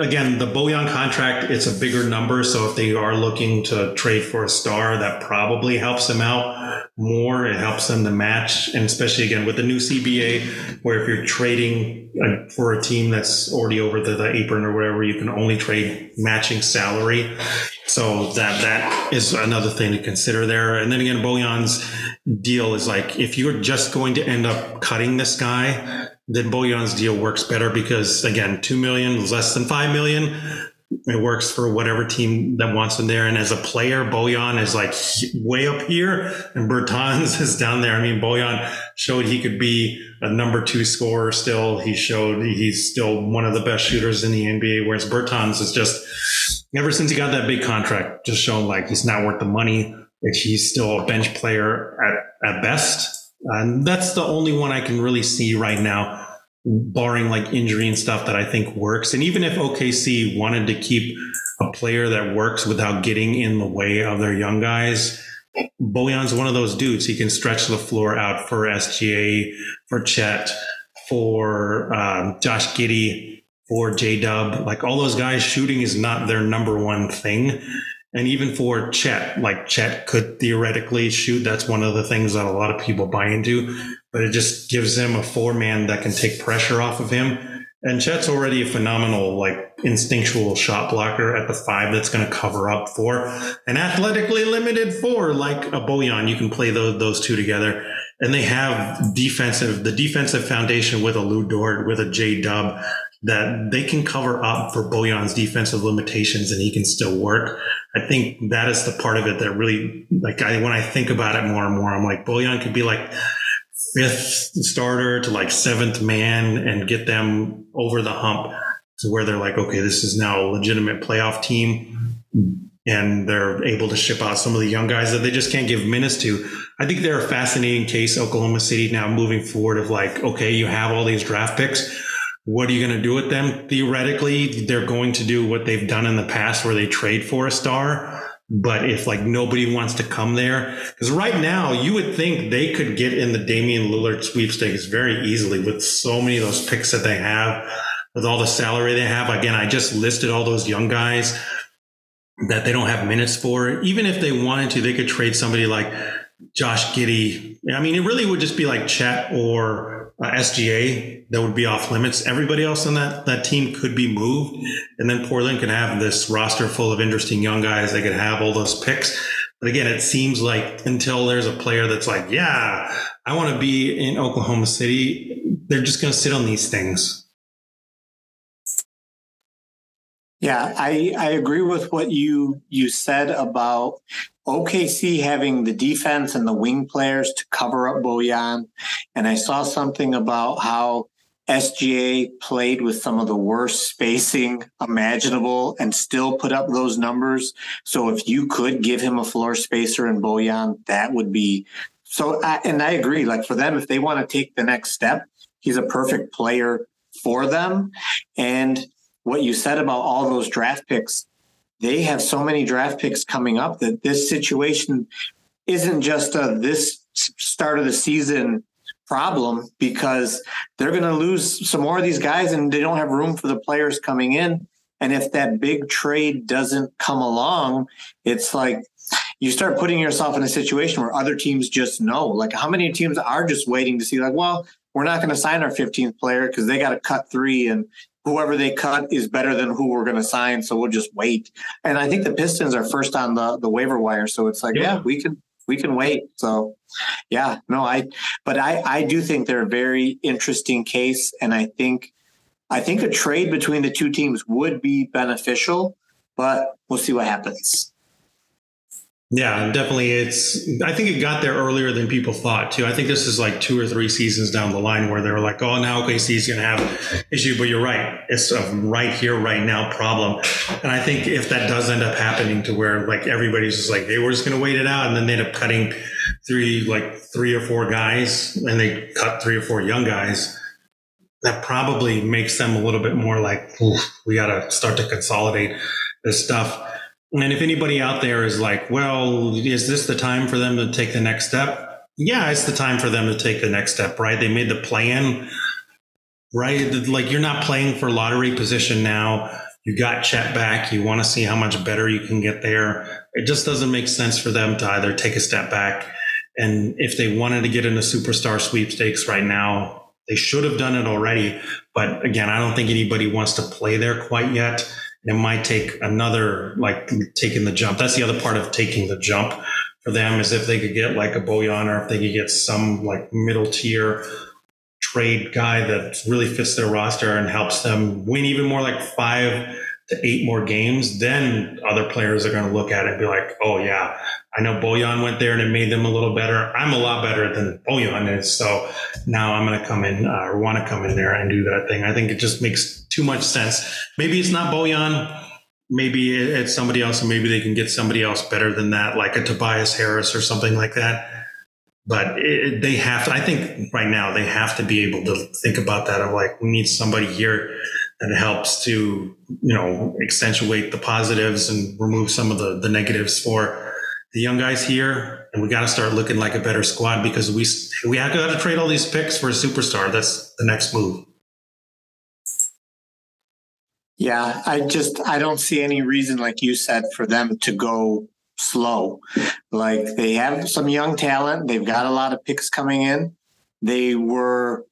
Again, the Bojan contract, it's a bigger number. So if they are looking to trade for a star, that probably helps them out more. It helps them to match. And especially again with the new CBA, where if you're trading uh, for a team that's already over the, the apron or whatever, you can only trade matching salary. So that that is another thing to consider there. And then again, Bojan's deal is like if you're just going to end up cutting this guy, then Bojan's deal works better because again, two million less than five million. It works for whatever team that wants him there. And as a player, Bojan is like way up here and Bertans [LAUGHS] is down there. I mean, Bojan showed he could be a number two scorer still. He showed he's still one of the best shooters in the NBA, whereas Bertans is just, ever since he got that big contract, just shown like he's not worth the money. He's still a bench player at, at best and that's the only one I can really see right now, barring like injury and stuff that I think works. And even if OKC wanted to keep a player that works without getting in the way of their young guys, Bojan's one of those dudes. He can stretch the floor out for SGA, for Chet, for um, Josh Giddey, for J Dub. Like all those guys, shooting is not their number one thing. And even for Chet, like Chet could theoretically shoot. That's one of the things that a lot of people buy into, but it just gives him a four man that can take pressure off of him. And Chet's already a phenomenal, like instinctual shot blocker at the five that's going to cover up for an athletically limited four like a Bojan. You can play those, those two together. And they have defensive, the defensive foundation with a Lu Dort, with a J Dub that they can cover up for Bojan's defensive limitations and he can still work. I think that is the part of it that really, like, I, when I think about it more and more, I'm like, Bojan could be like fifth starter to like seventh man and get them over the hump to where they're like, okay, this is now a legitimate playoff team. And they're able to ship out some of the young guys that they just can't give minutes to. I think they're a fascinating case, Oklahoma City now moving forward of like, okay, you have all these draft picks what are you going to do with them? Theoretically, they're going to do what they've done in the past where they trade for a star. But if like nobody wants to come there, because right now you would think they could get in the Damian Lillard sweepstakes very easily with so many of those picks that they have. with all the salary they have. Again, I just listed all those young guys that they don't have minutes for. Even if they wanted to, they could trade somebody like Josh Giddey. I mean, it really would just be like Chet or uh, SGA that would be off limits. Everybody else on that that team could be moved, and then Portland can have this roster full of interesting young guys. They could have all those picks. But again, it seems like until there's a player that's like, yeah, I want to be in Oklahoma City, they're just going to sit on these things. Yeah, I, I agree with what you you said about OKC having the defense and the wing players to cover up Bojan. And I saw something about how SGA played with some of the worst spacing imaginable and still put up those numbers. So if you could give him a floor spacer in Bojan, that would be so. I, and I agree. Like for them, if they want to take the next step, he's a perfect player for them. And what you said about all those draft picks, they have so many draft picks coming up that this situation isn't just a this start of the season problem because they're going to lose some more of these guys and they don't have room for the players coming in. And if that big trade doesn't come along, it's like you start putting yourself in a situation where other teams just know. Like, how many teams are just waiting to see, like, well, we're not going to sign our 15th player because they got to cut three and whoever they cut is better than who we're going to sign. So we'll just wait. And I think the Pistons are first on the, the waiver wire. So it's like, yeah, yeah we can, we can wait. So yeah, no, I, but I, I do think they're a very interesting case. And I think, I think a trade between the two teams would be beneficial, but we'll see what happens. Yeah, definitely. It's. I think it got there earlier than people thought too. I think this is like two or three seasons down the line where they were like, "Oh, now OKC is going to have issue." But you're right; it's a right here, right now problem. And I think if that does end up happening to where like everybody's just like, "Hey, we're just going to wait it out," and then they end up cutting three, like three or four guys, and they cut three or four young guys. That probably makes them a little bit more like, "We got to start to consolidate this stuff." And if anybody out there is like, well, is this the time for them to take the next step? Yeah, it's the time for them to take the next step, right? They made the plan, right? Like you're not playing for lottery position now. You got Chet back. You want to see how much better you can get there. It just doesn't make sense for them to either take a step back. And if they wanted to get into superstar sweepstakes right now, they should have done it already. But again, I don't think anybody wants to play there quite yet it might take another like taking the jump. That's the other part of taking the jump for them is if they could get like a Bojan or if they could get some like middle tier trade guy that really fits their roster and helps them win even more like five to eight more games, then other players are going to look at it and be like, oh, yeah, I know Bojan went there and it made them a little better. I'm a lot better than Bojan is. So now I'm going to come in uh, or want to come in there and do that thing. I think it just makes too much sense. Maybe it's not Bojan. Maybe it's somebody else, and maybe they can get somebody else better than that, like a Tobias Harris or something like that. But it, they have to, I think right now they have to be able to think about that of like, we need somebody here that helps to, you know, accentuate the positives and remove some of the, the negatives for the young guys here. And we got to start looking like a better squad because we, we have got to trade all these picks for a superstar. That's the next move. Yeah, I just I don't see any reason, like you said, for them to go slow. Like they have some young talent, they've got a lot of picks coming in. They were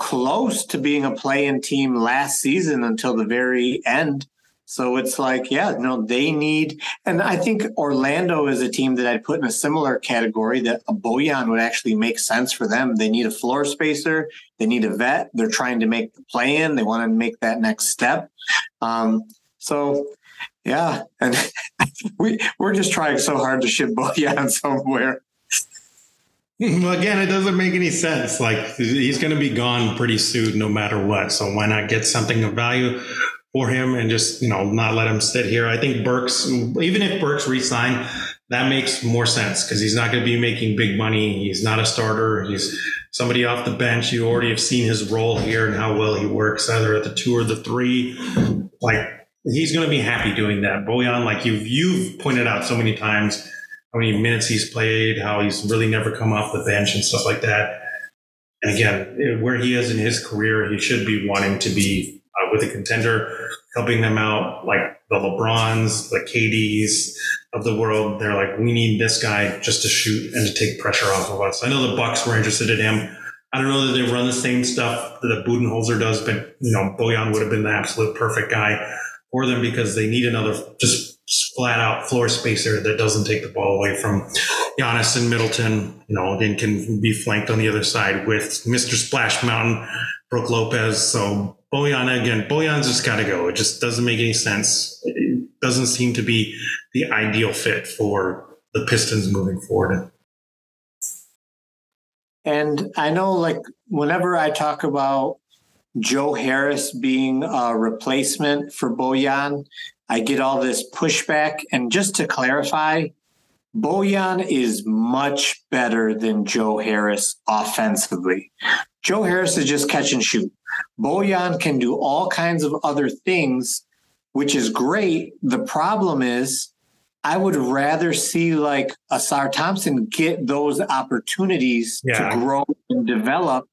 close to being a play-in team last season until the very end. So it's like, yeah, no, they need, and I think Orlando is a team that I'd put in a similar category that a Bojan would actually make sense for them. They need a floor spacer, they need a vet. They're trying to make the play in, they want to make that next step. Um, so, yeah, and [LAUGHS] we we're just trying so hard to ship Bojan [LAUGHS] somewhere. [LAUGHS] Well, again, it doesn't make any sense. Like he's going to be gone pretty soon, no matter what. So why not get something of value for him and just, you know, not let him sit here. I think Burks, even if Burks resign, that makes more sense because he's not going to be making big money. He's not a starter. He's somebody off the bench. You already have seen his role here and how well he works, either at the two or the three. Like he's going to be happy doing that. Bojan, like you've you've pointed out so many times, how many minutes he's played, how he's really never come off the bench and stuff like that. And again, where he is in his career, he should be wanting to be uh, with a contender, helping them out, like the LeBrons, the KDs of the world. They're like, we need this guy just to shoot and to take pressure off of us. I know the Bucks were interested in him. I don't know that they run the same stuff that Budenholzer does, but you know, Bojan would have been the absolute perfect guy for them because they need another just flat out floor spacer that doesn't take the ball away from Giannis and Middleton, you know, and can be flanked on the other side with Mr. Splash Mountain, Brook Lopez. So Bojan again, Bojan's just got to go. It just doesn't make any sense. It doesn't seem to be the ideal fit for the Pistons moving forward. And I know, like, whenever I talk about Joe Harris being a replacement for Bojan, I get all this pushback. And just to clarify, Bojan is much better than Joe Harris offensively. Joe Harris is just catch and shoot. Bojan can do all kinds of other things, which is great. The problem is I would rather see like Ausar Thompson get those opportunities yeah. to grow and develop.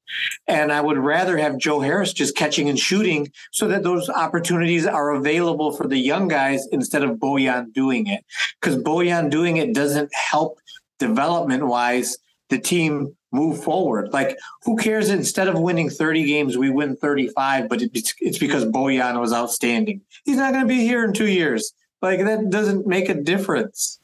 And I would rather have Joe Harris just catching and shooting so that those opportunities are available for the young guys instead of Bojan doing it. Because Bojan doing it doesn't help development wise the team move forward. Like, who cares? Instead of winning 30 games, we win 35, but it's, it's because Bojan was outstanding. He's not going to be here in two years. Like that doesn't make a difference.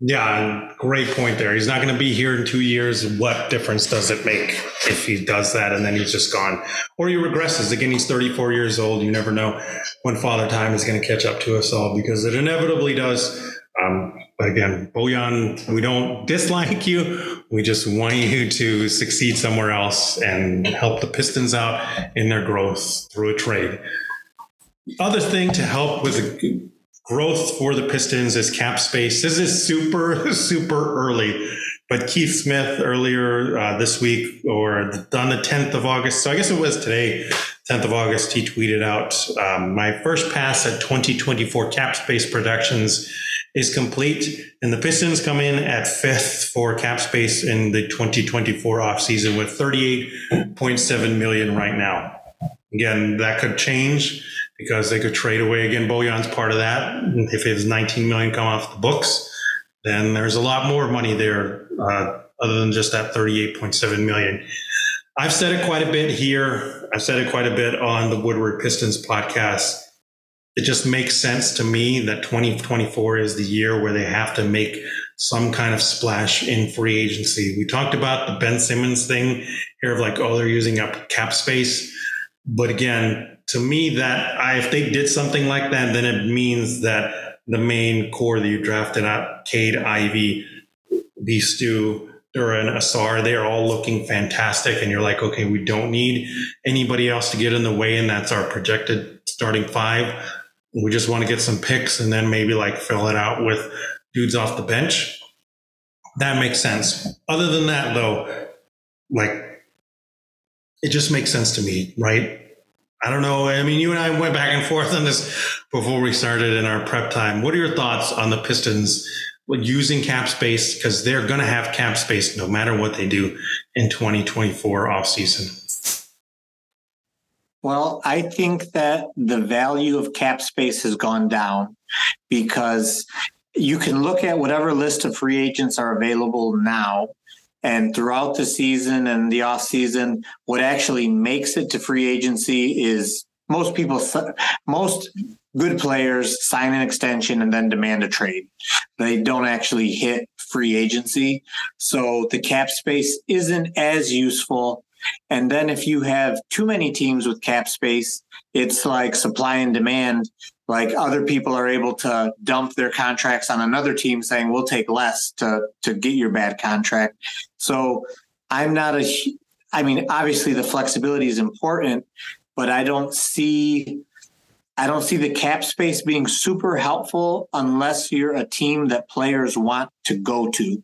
Yeah, great point there. He's not going to be here in two years. What difference does it make if he does that and then he's just gone? Or he regresses. Again, he's 34 years old. You never know when father time is going to catch up to us all because it inevitably does. Um, but again, Bojan, we don't [LAUGHS] dislike you. We just want you to succeed somewhere else and help the Pistons out in their growth through a trade. Other thing to help with growth for the Pistons is cap space. This is super, [LAUGHS] super early. But Keith Smith earlier uh, this week, or on the 10th of August, so I guess it was today, 10th of August, he tweeted out um, My first pass at 2024 cap space productions is complete, and the Pistons come in at fifth for cap space in the 2024 offseason with 38.7 million right now. Again, that could change because they could trade away again. Bojan's part of that. If his 19 million come off the books, then there's a lot more money there uh, other than just that 38.7 million. I've said it quite a bit here. I've said it quite a bit on the Woodward Pistons podcast. It just makes sense to me that 2024 is the year where they have to make some kind of splash in free agency. We talked about the Ben Simmons thing here of like, oh, they're using up cap space. But again, to me, that I, if they did something like that, then it means that the main core that you drafted out, Cade, Ivey, these two, Duren, Ausar, they're all looking fantastic. And you're like, okay, we don't need anybody else to get in the way. And that's our projected starting five. We just want to get some picks and then maybe like fill it out with dudes off the bench. That makes sense. Other than that, though, like it just makes sense to me, right? I don't know. I mean, you and I went back and forth on this before we started in our prep time. What are your thoughts on the Pistons using cap space? Because they're going to have cap space no matter what they do in 2024 offseason. Well, I think that the value of cap space has gone down because you can look at whatever list of free agents are available now and throughout the season and the off season, what actually makes it to free agency is most people, most good players sign an extension and then demand a trade. They don't actually hit free agency. So the cap space isn't as useful. And then if you have too many teams with cap space, it's like supply and demand like other people are able to dump their contracts on another team saying we'll take less to to get your bad contract. So i'm not a i mean obviously the flexibility is important but i don't see i don't see the cap space being super helpful unless you're a team that players want to go to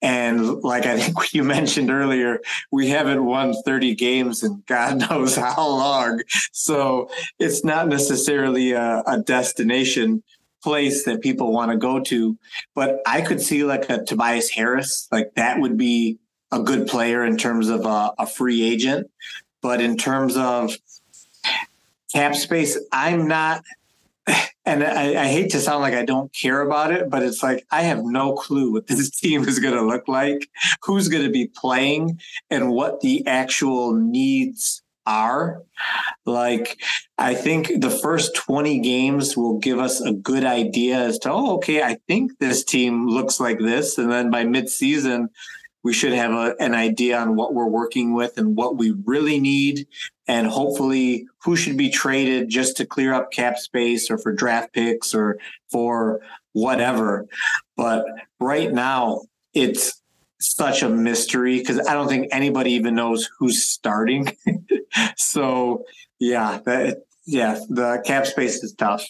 and like I think [LAUGHS] you mentioned earlier, we haven't won 30 games in God [LAUGHS] knows how long. So it's not necessarily a, a destination place that people want to go to. But I could see like a Tobias Harris, like that would be a good player in terms of a, a free agent. But in terms of cap space, I'm not [SIGHS] and I, I, hate to sound like I don't care about it, but it's like I have no clue what this [LAUGHS] team is going to look like, who's going to be playing, and what the actual needs are. Like, I think the first 20 games will give us a good idea as to, oh, okay, I think this team looks like this. And then by midseason, we should have a, an idea on what we're working with and what we really need and hopefully who should be traded just to clear up cap space or for draft picks or for whatever. But right now it's such a mystery because i don't think anybody even knows who's starting. [LAUGHS] So yeah that, yeah the cap space is tough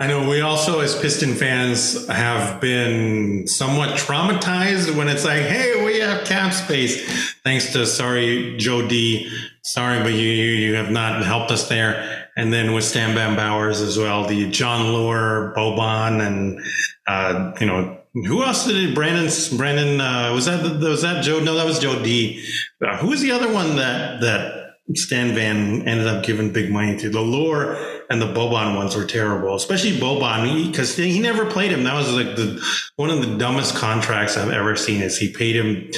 I know we also, as Piston fans, have been somewhat traumatized when it's like, hey, we have cap space. Thanks to sorry, Joe D. Sorry, but you, you, you have not helped us there. And then with Stan Van Bowers as well, the Jon Leuer, Boban, and, uh, you know, who else did it? Brandon, Brandon, uh, was that, was that Joe? No, that was Joe D. Uh, who was the other one that, that Stan Van ended up giving big money to? The Leuer and the Boban ones were terrible, especially Boban because he, he, never played him. That was like the one of the dumbest contracts I've ever seen. Is he paid him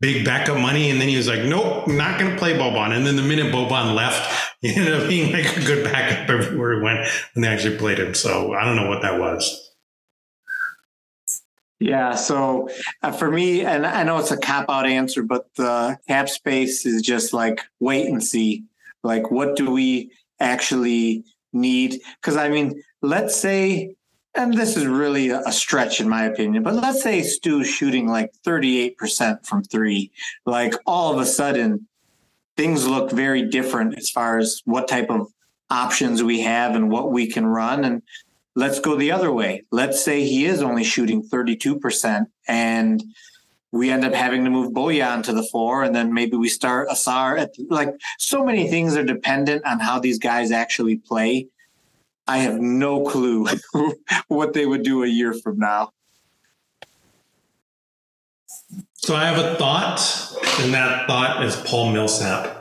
big backup money and then he was like, nope, not going to play Boban. And then the minute Boban left, [LAUGHS] he ended up being like a good backup everywhere he went when they actually played him. So I don't know what that was. Yeah. So uh, for me, and I know it's a cop out answer, but the cap space is just like wait and see. Like, what do we actually need because I mean, let's say, and this is really a stretch in my opinion, but let's say Stu's shooting like 38% from three. Like all of a sudden, things look very different as far as what type of options we have and what we can run. And let's go the other way. Let's say he is only shooting 32% and we end up having to move Bojan to the floor, and then maybe we start Ausar. At, like so many things are dependent on how these guys actually play. I have no clue [LAUGHS] what they would do a year from now. So I have a thought, and that thought is Paul Millsap.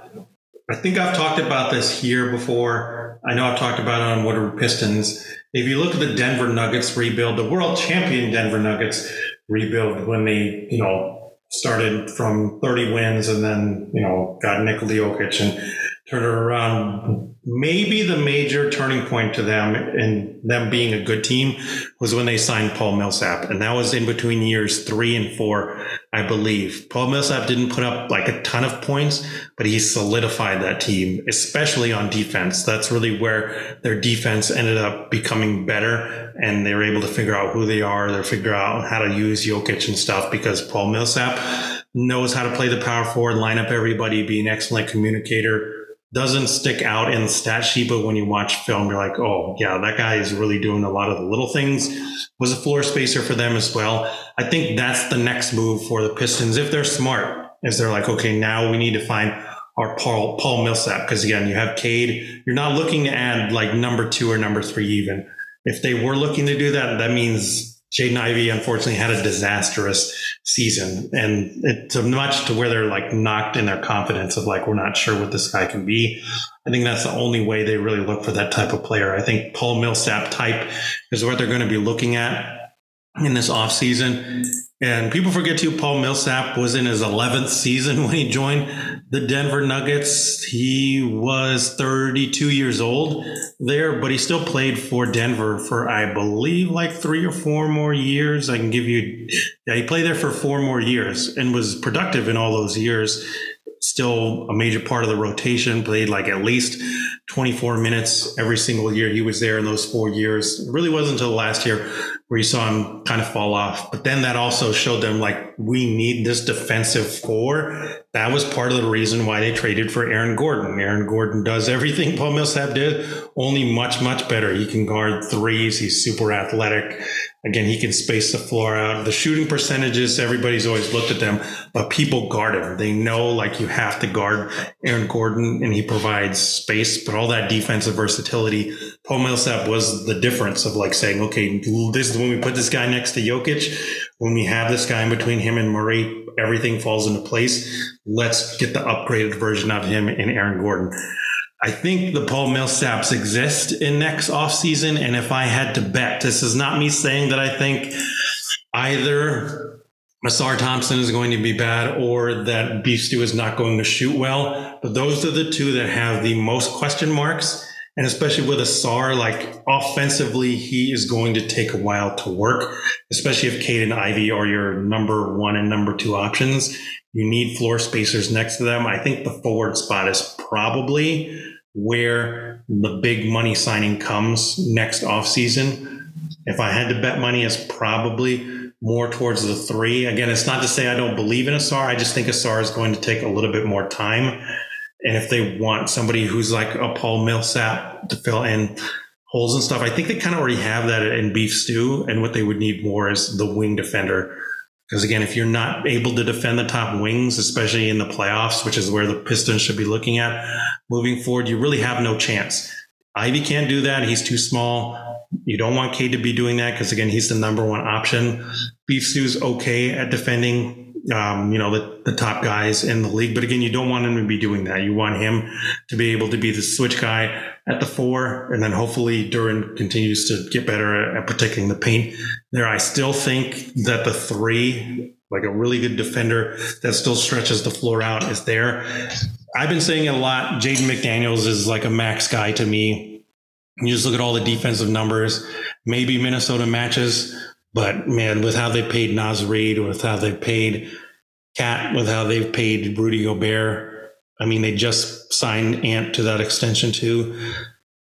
I think I've talked about this here before. I know I've talked about it on Woodward Pistons. If you look at the Denver Nuggets rebuild, the world champion Denver Nuggets rebuild when they, you know, started from 30 wins and then, you know, got Nikola Jokic and turned it around. Maybe the major turning point to them and them being a good team was when they signed Paul Millsap. And that was in between years three and four, I believe. Paul Millsap didn't put up like a ton of points, but he solidified that team, especially on defense. That's really where their defense ended up becoming better and they were able to figure out who they are. they're figure out how to use Jokic and stuff because Paul Millsap knows how to play the power forward, line up everybody, be an excellent communicator doesn't stick out in the stat sheet, but when you watch film, you're like, oh, yeah, that guy is really doing a lot of the little things. Was a floor spacer for them as well. I think that's the next move for the Pistons if they're smart. Is they're like, okay, now we need to find our Paul Paul Millsap because again, you have Cade. You're not looking to add like number two or number three even. If they were looking to do that, that means Jaden Ivey unfortunately had a disastrous season and it's much to where they're like knocked in their confidence of like, we're not sure what this guy can be. I think that's the only way they really look for that type of player. I think Paul Millsap type is what they're going to be looking at in this offseason. And people forget too, Paul Millsap was in his 11th season [LAUGHS] when he joined the Denver Nuggets. He was 32 years old there, but he still played for Denver for, I believe, like three or four more years. I can give you, yeah, he played there for four more years and was productive in all those years. Still a major part of the rotation, played like at least 24 minutes every single year he was there in those four years. It really wasn't until last year where you saw him kind of fall off. But then that also showed them like, we need this defensive four. That was part of the reason why they traded for Aaron Gordon. Aaron Gordon does everything [LAUGHS] Paul Millsap did, only much, much better. He can guard threes. He's super athletic. Again, he can space the floor out. The shooting percentages, everybody's always looked at them, but people guard him. They know like you have to guard Aaron Gordon and he provides space, but all that defensive versatility. Paul Millsap was the difference of like saying, okay, this is when we put this guy next to Jokic. When we have this guy in between him and Murray, everything falls into place. Let's get the upgraded version of him in Aaron Gordon. I think the Paul Millsaps exist in next offseason. And if I had to bet, this is not me saying that I think either Ausar Thompson is going to be bad or that Beef Stew is not going to shoot well. But those are the two that have the most question marks. And especially with Ausar, like offensively, he is going to take a while to work, especially if Cade and Ivey are your number one and number two options. You need floor spacers next to them. I think the forward spot is probably where the big money signing comes next offseason. If I had to bet money, it's probably more towards the three. Again, it's not to say I don't believe in Ausar. I just think Ausar is going to take a little bit more time. And if they want somebody who's like a Paul Millsap to fill in holes and stuff, I think they kind of already have that in Beef Stew. And what they would need more is the wing defender because again, if you're not able to defend the top wings, especially in the playoffs, which is where the Pistons should be looking at moving forward, you really have no chance. Ivey can't do that. He's too small. You don't want Cade to be doing that because again, he's the number one option. Beef Stew's okay at defending, um, you know, the, the top guys in the league. But again, you don't want him to be doing that. You want him to be able to be the switch guy at the four, and then hopefully Duren continues to get better at, protecting the paint. There, I still think that the three, like a really good defender that still stretches the floor out, is there. I've been saying it a lot. Jaden McDaniels is like a max guy to me. You just look at all the defensive numbers. Maybe Minnesota matches, but man, with how they paid Naz Reid, with how they paid KAT, with how they've paid Rudy Gobert, I mean, they just signed Ant to that extension too.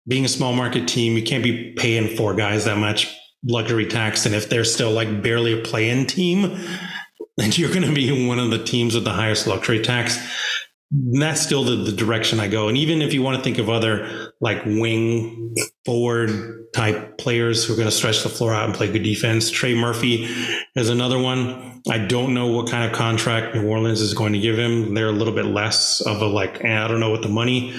Being a small market team, you can't be paying four guys that much luxury tax. And if they're still like barely a play-in team, [LAUGHS] then you're going to be one of the teams with the highest luxury tax. And that's still the, the direction I go. And even if you want to think of other like wing forward type players who are going to stretch the floor out and play good defense, Trey Murphy is another one. I don't know what kind of contract New Orleans is going to give him. They're a little bit less of a like, eh, I don't know what the money,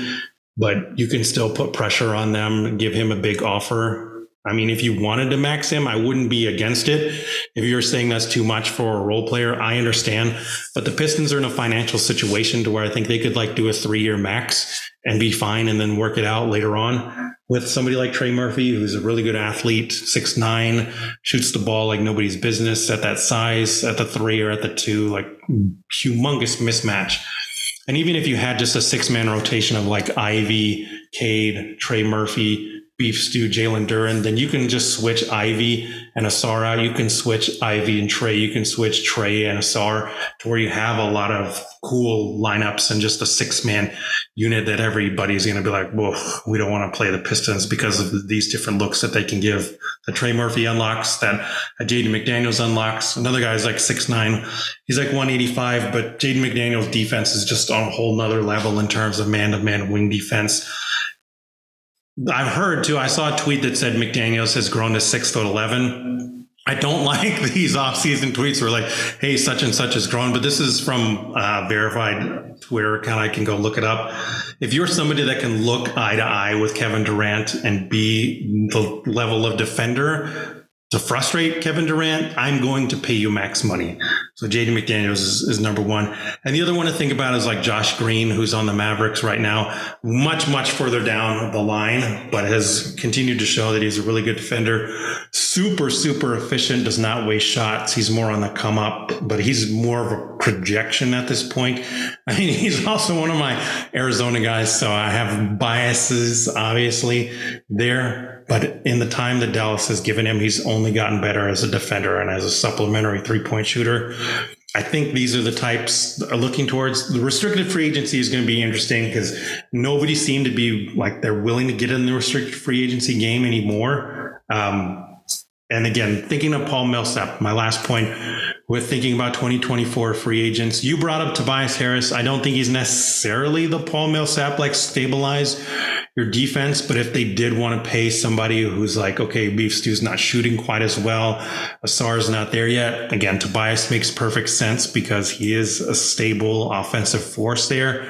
but you can still put pressure on them, give him a big offer I mean, if you wanted to max him, I wouldn't be against it. If you're saying that's too much for a role player, I understand. But the Pistons are in a financial situation to where I think they could like do a three year max and be fine and then work it out later on with somebody like Trey Murphy, who's a really good athlete, six nine, shoots the ball like nobody's business at that size, at the three or at the two, like humongous mismatch. And even if you had just a six man rotation of like Ivey, Cade, Trey Murphy, beef stew Jalen Duren, then you can just switch Ivey and Ausar out. You can switch Ivey and Trey. You can switch Trey and Ausar to where you have a lot of cool lineups and just a six man unit that everybody's going to be like, whoa, we don't want to play the Pistons because of these different looks that they can give. The Trey Murphy unlocks that Jaden McDaniels unlocks. Another guy's like six nine. He's like 185, but Jaden McDaniels defense is just on a whole nother level in terms of man to man wing defense. I've heard too. I saw a tweet that said McDaniels has grown to six foot eleven. I don't [LAUGHS] like these off-season tweets where like, "Hey, such and such has grown," but this is from uh, verified Twitter account. I can go look it up. If you're somebody that can look eye to eye with Kevin Durant and be the level of defender to frustrate Kevin Durant, I'm going to pay you max money. So Jaden McDaniels is, is, number one. And the other one to think about is like Josh Green, who's on the Mavericks right now, much, much further down the line, but has continued to show that he's a really good defender. Super, super efficient, does not waste shots. He's more on the come up, but he's more of a projection at this point. [LAUGHS] I mean, he's also one of my Arizona guys. So I have biases, obviously, there but in the time that Dallas has given him, he's only gotten better as a defender and as a supplementary three point shooter. I think these are the types looking towards the restricted free agency is going to be interesting because nobody seemed to be like they're willing to get in the restricted free agency game anymore. Um, And again, thinking of Paul Millsap, my last point with thinking about 2024 free agents, you brought up Tobias Harris. I don't think he's necessarily the Paul Millsap like stabilize your defense, but if they did want to pay somebody who's like, okay, Beef Stew's not shooting quite as well, Ausar's not there yet. Again, Tobias makes perfect sense because he is a stable offensive force there.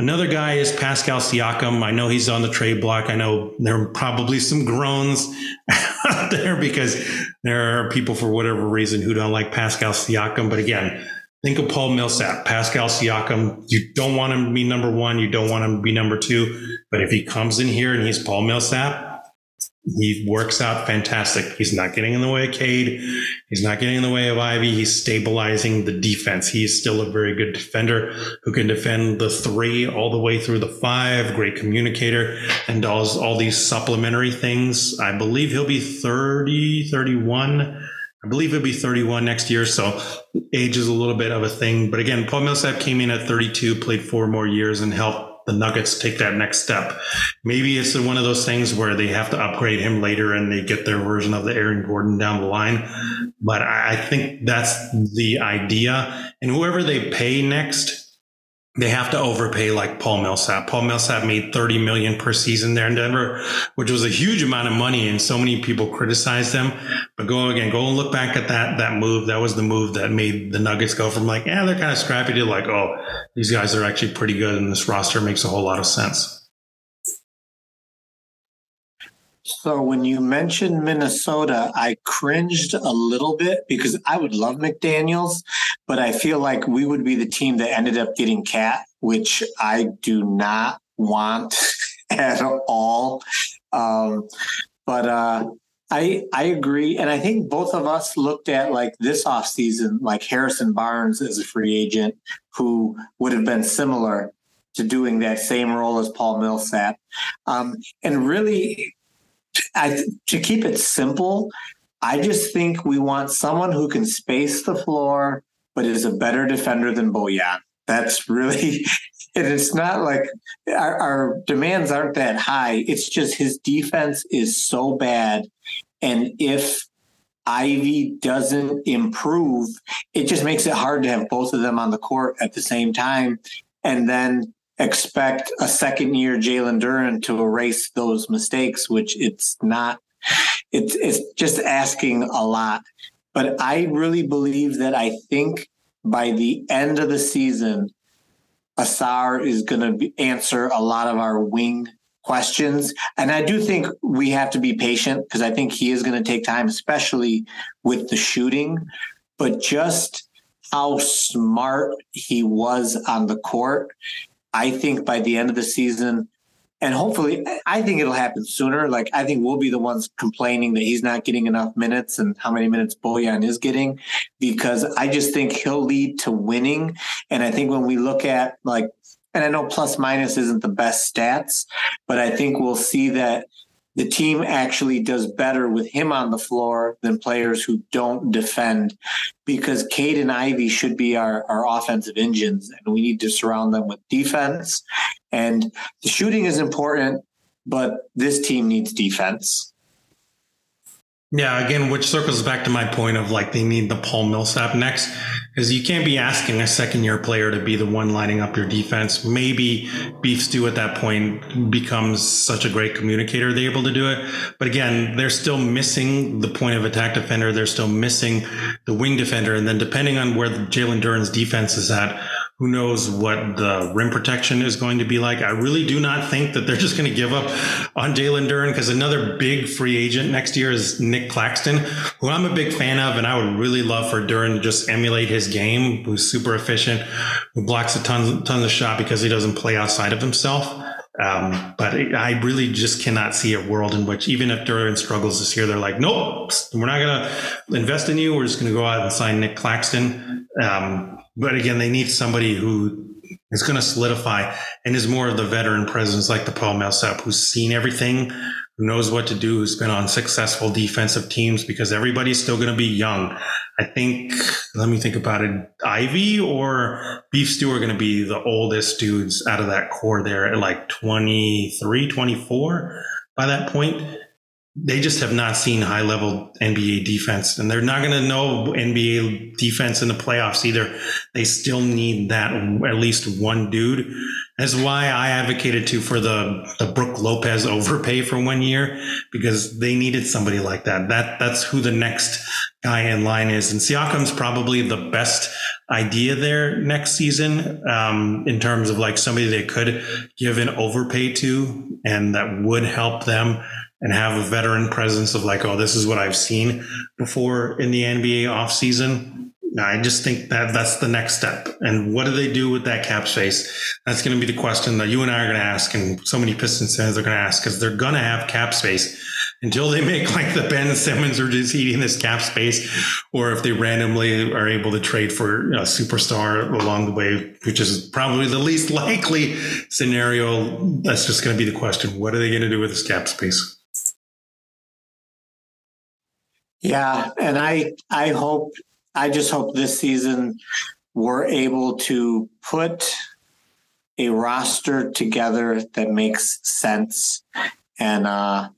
Another guy is Pascal Siakam. I know he's on the trade block. I know there are probably some groans [LAUGHS] out there because there are people for whatever reason who don't like Pascal Siakam. But again, think of Paul Millsap, Pascal Siakam. You don't want him to be number one. You don't want him to be number two. But if he comes in here and he's Paul Millsap, he works out fantastic. He's not getting in the way of Cade. He's not getting in the way of Ivey. He's stabilizing the defense. He's still a very good defender who can defend the three all the way through the five. Great communicator and does all these supplementary things. I believe he'll be 30, 31. I believe he'll be 31 next year. So age is a little bit of a thing. But again, Paul Millsap came in at 32, played four more years and helped the Nuggets take that next step. Maybe it's one of those things where they have to upgrade him later and they get their version of the Aaron Gordon down the line. But I think that's the idea. And whoever they pay next, they have to overpay like Paul Millsap. Paul Millsap made 30 million per season there in Denver, which was a huge amount of money. And so many people criticized them. But go again, go and look back at that, that move. That was the move that made the Nuggets go from like, yeah, they're kind of scrappy to like, oh, these guys are actually pretty good. And this roster makes a whole lot of sense. So when you mentioned Minnesota, I cringed a little bit because I would love McDaniels, but I feel like we would be the team that ended up getting KAT, which I do not want [LAUGHS] at all. Um, but uh, I I agree, and I think both of us looked at like this offseason, like Harrison Barnes as a free agent who would have been similar to doing that same role as Paul Millsap. Um, and really, I, to keep it simple, I just think we want someone who can space the floor, but is a better defender than Bojan. That's really, [LAUGHS] and it's not like our, our demands aren't that high. It's just his defense is so bad. And if Ivey doesn't improve, it just makes it hard to have both of them on the court at the same time. And then expect a second year Jalen Duren to erase those mistakes, which it's not. It's it's just asking a lot. But I really believe that I think by the end of the season, Ausar is going to answer a lot of our wing questions. And I do think we have to be patient because I think he is going to take time, especially with the shooting. But just how smart he was on the court I think by the end of the season, and hopefully, I think it'll happen sooner. Like, I think we'll be the ones complaining that he's not getting enough minutes and how many minutes Bojan is getting, because I just think he'll lead to winning. And I think when we look at, like, and I know plus minus isn't the best stats, but I think we'll see that the team actually does better with him on the floor than players who don't defend because Cade and Ivey should be our, our offensive engines and we need to surround them with defense. And the shooting is important, but this team needs defense. Yeah, again, which circles back to my point of like they need the Paul Millsap next, because you can't be asking a second year player to be the one lining up your defense. Maybe Beef Stew at that point becomes such a great communicator, they're able to do it. But again, they're still missing the point of attack defender. They're still missing the wing defender. And then depending on where Jalen Duren's defense is at, who knows what the rim protection is going to be like. I really do not think that they're just going to give up on Jalen Duren because another big free agent next year is Nick Claxton, who I'm a big fan of. And I would really love for Duren to just emulate his game, who's super efficient, who blocks a ton, tons of shot because he doesn't play outside of himself. Um, but I really just cannot see a world in which even if Duren struggles this year, they're like, nope, we're not going to invest in you. We're just going to go out and sign Nick Claxton. Um, but again, they need somebody who is going to solidify and is more of the veteran presence like the Paul Millsap, who's seen everything, who knows what to do, who's been on successful defensive teams because everybody's still going to be young. I think, let me think about it. Ivey or Beef Stew are going to be the oldest dudes out of that core there at like 23, 24 by that point. They just have not seen high level NBA defense, and they're not going to know NBA defense in the playoffs either. They still need that at least one dude. That's why I advocated to for the the Brook Lopez overpay for one year because they needed somebody like that. That that's who the next guy in line is, and Siakam's probably the best idea there next season um, in terms of like somebody they could give an overpay to, and that would help them and have a veteran presence of like, oh, this is what I've seen before in the NBA offseason. I just think that that's the next step. And what do they do with that cap space? That's going to be the question that you and I are going to ask, and so many Pistons fans are going to ask because they're going to have cap space until they make like the Ben Simmons are just eating this cap space, or if they randomly are able to trade for a superstar along the way, which is probably the least [LAUGHS] likely scenario. That's just going to be the question. What are they going to do with this cap space? Yeah, and I I hope I just hope this season we're able to put a roster together that makes sense. And uh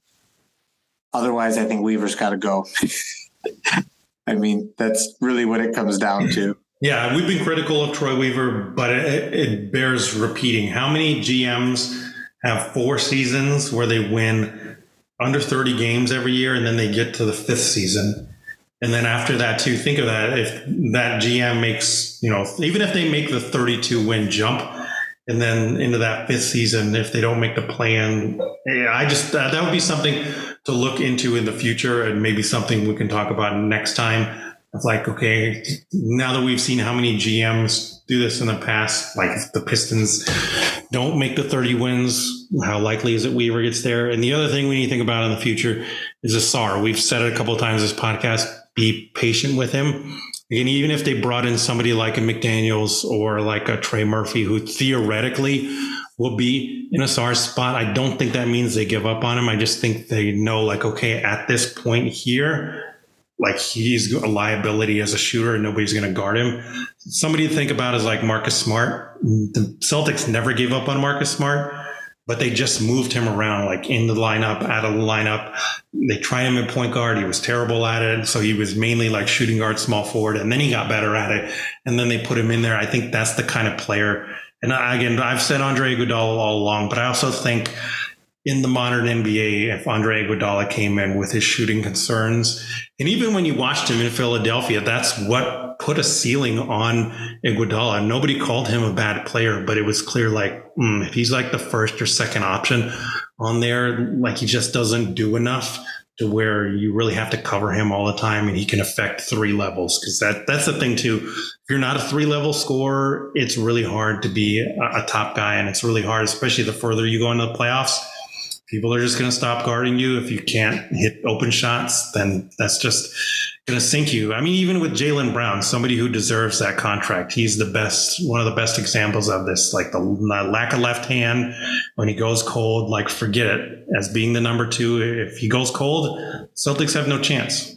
otherwise I think Weaver's got to go. [LAUGHS] I mean, that's really what it comes down to. Yeah, we've been critical of Troy Weaver, but it, it bears repeating. How many GMs have four seasons where they win under 30 games every year and then they get to the fifth season. And then after that too think of that if that gm makes you know even if they make the 32 win jump and then into that fifth season if they don't make the plan i just uh, that would be something to look into in the future and maybe something we can talk about next time. It's like, okay, now that we've seen how many GMs do this in the past, like if the Pistons don't make the 30 wins, how likely is it Weaver gets there? And the other thing we need to think about in the future is Ausar. We've said it a couple times this podcast, be patient with him. And even if they brought in somebody like a McDaniels or like a Trey Murphy, who theoretically will be in Ausar spot, I don't think that means they give up on him. I just think they know, like, okay, at this point here, like he's a liability as a shooter and nobody's going to guard him. Somebody to think about is like Marcus Smart. The Celtics never gave up on Marcus Smart, but they just moved him around, like in the lineup, out of the lineup. They tried him at point guard. He was terrible at it. So he was mainly like shooting guard, small forward, and then he got better at it. And then they put him in there. I think that's the kind of player. And again, I've said Andre Iguodala all along, but I also think in the modern NBA if Andre Iguodala came in with his shooting concerns. And even when you watched him in Philadelphia, that's what put a ceiling on Iguodala. Nobody called him a bad player, but it was clear like mm, if he's like the first or second option on there, like he just doesn't do enough to where you really have to cover him all the time and he can affect three levels because that that's the thing too if you're not a three level scorer it's really hard to be a, a top guy and it's really hard especially the further you go into the playoffs people are just going to stop guarding you. If you can't hit open shots, then that's just going to sink you. I mean, even with Jaylen Brown, somebody who deserves that contract, he's the best, one of the best examples of this. Like the lack of left hand when he goes cold, like forget it. As being the number two, if he goes cold, Celtics have no chance.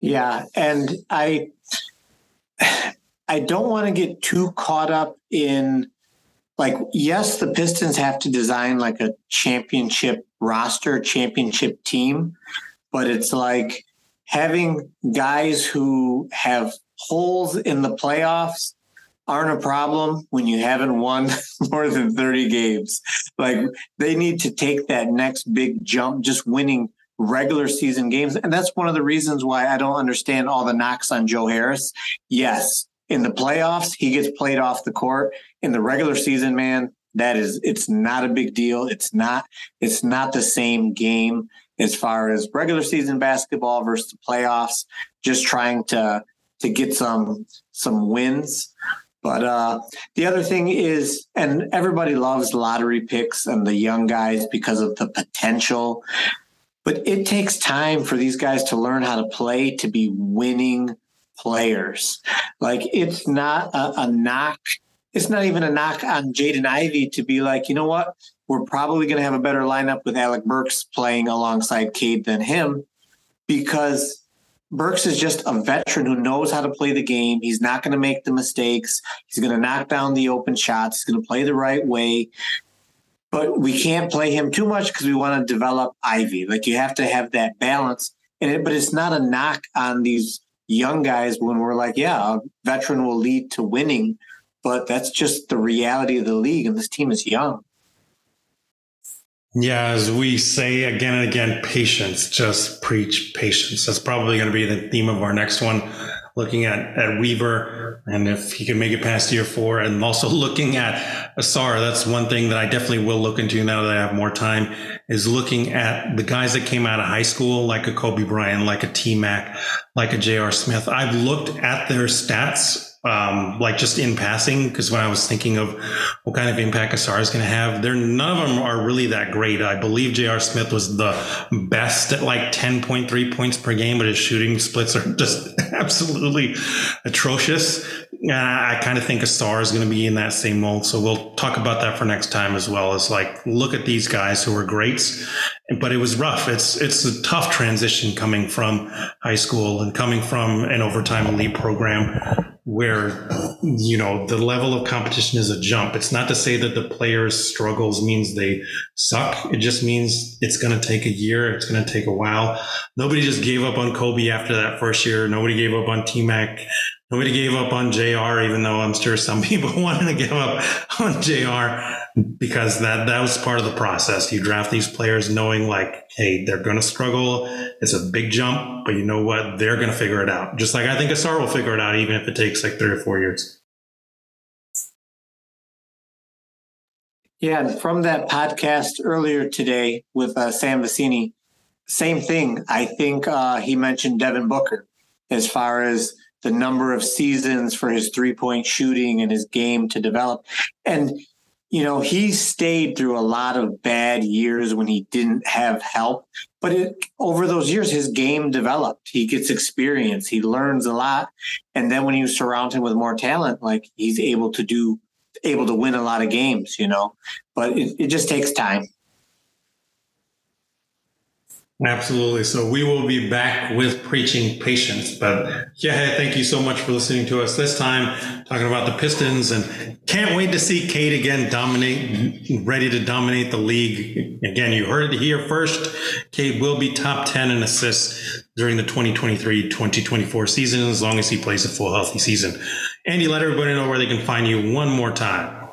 Yeah, and I I don't want to get too caught up in like yes the pistons have to design like a championship roster championship team but it's like having guys who have holes in the playoffs aren't a problem when you haven't won [LAUGHS] more than 30 games. Like they need to take that next big jump just winning regular season games. And that's one of the reasons why I don't understand all the knocks on Joe Harris. Yes in the playoffs, he gets played off the court. In the regular season, man, that is it's not a big deal. It's not it's not the same game as far as regular season basketball versus the playoffs. Just trying to to get some some wins. But uh, the other thing is, and everybody loves lottery picks and the young guys because of the potential. But it takes time for these guys to learn how to play to be winning players. Like it's not a, a knock. It's not even a knock on Jaden Ivey to be like, you know what? We're probably going to have a better lineup with Alec Burks playing alongside Cade than him because Burks is just a veteran who knows how to play the game. He's not going to make the mistakes. He's going to knock down the open shots. He's going to play the right way. but we can't play him too much because we want to develop Ivey. Like you have to have that balance. And it, but it's not a knock on these young guys when we're like, yeah, a veteran will lead to winning, but that's just the reality of the league, and this team is young. Yeah, as we say again and again, patience. Just preach patience. That's probably going to be the theme of our next one. Looking at, at Weaver and if he can make it past year four, and also [LAUGHS] looking at Ausar. That's one thing that I definitely will look into now that I have more time. Is looking at the guys that came out of high school, like a Kobe Bryant, like a T Mac, like a J.R. Smith. I've looked at their stats um, like just in passing, because when I was thinking of what kind of impact Ausar is going to have, there none of them are really that great. I believe J.R. Smith was the best at like 10.3 points per game, but his shooting splits are [LAUGHS] just absolutely atrocious. I kind of think Ausar is going to be in that same mold. So we'll talk about that for next time as well as like look at these guys who are greats, but it was rough. It's it's a tough transition coming from high school and coming from an overtime elite program where you know the level of competition is a jump it's not to say that the players struggles means they suck it just means it's going to take a year it's going to take a while nobody just gave up on kobe after that first year nobody gave up on t-mac nobody gave up on jr even though i'm sure some [LAUGHS] people wanted to give up on jr because that that was part of the process. You draft these players knowing like, hey, they're going to struggle. It's a big jump, but you know what? They're going to figure it out. Just like I think Ausar will figure it out, even if it takes like three or four years. Yeah, and from that podcast earlier today with uh, Sam Vecenie, same thing. I think uh, he mentioned Devin Booker as far as the number of seasons for his three point shooting and his game to develop. And you know, he stayed through a lot of bad years when he didn't have help. But it, over those years, his game developed. He gets experience. He learns a lot. And then when you surround him with more talent, like he's able to do, able to win a lot of games, you know, but it, it just takes time. Absolutely. So we will be back with preaching patience. But yeah, thank you so much for listening to us this time, talking about the Pistons, and can't wait to see Cade again dominate, ready to dominate the league. Again, you heard it here first. Cade will be top 10 in assists during the 2023-2024 season, as long as he plays a full healthy season. Andy, let everybody know where they can find you one more time.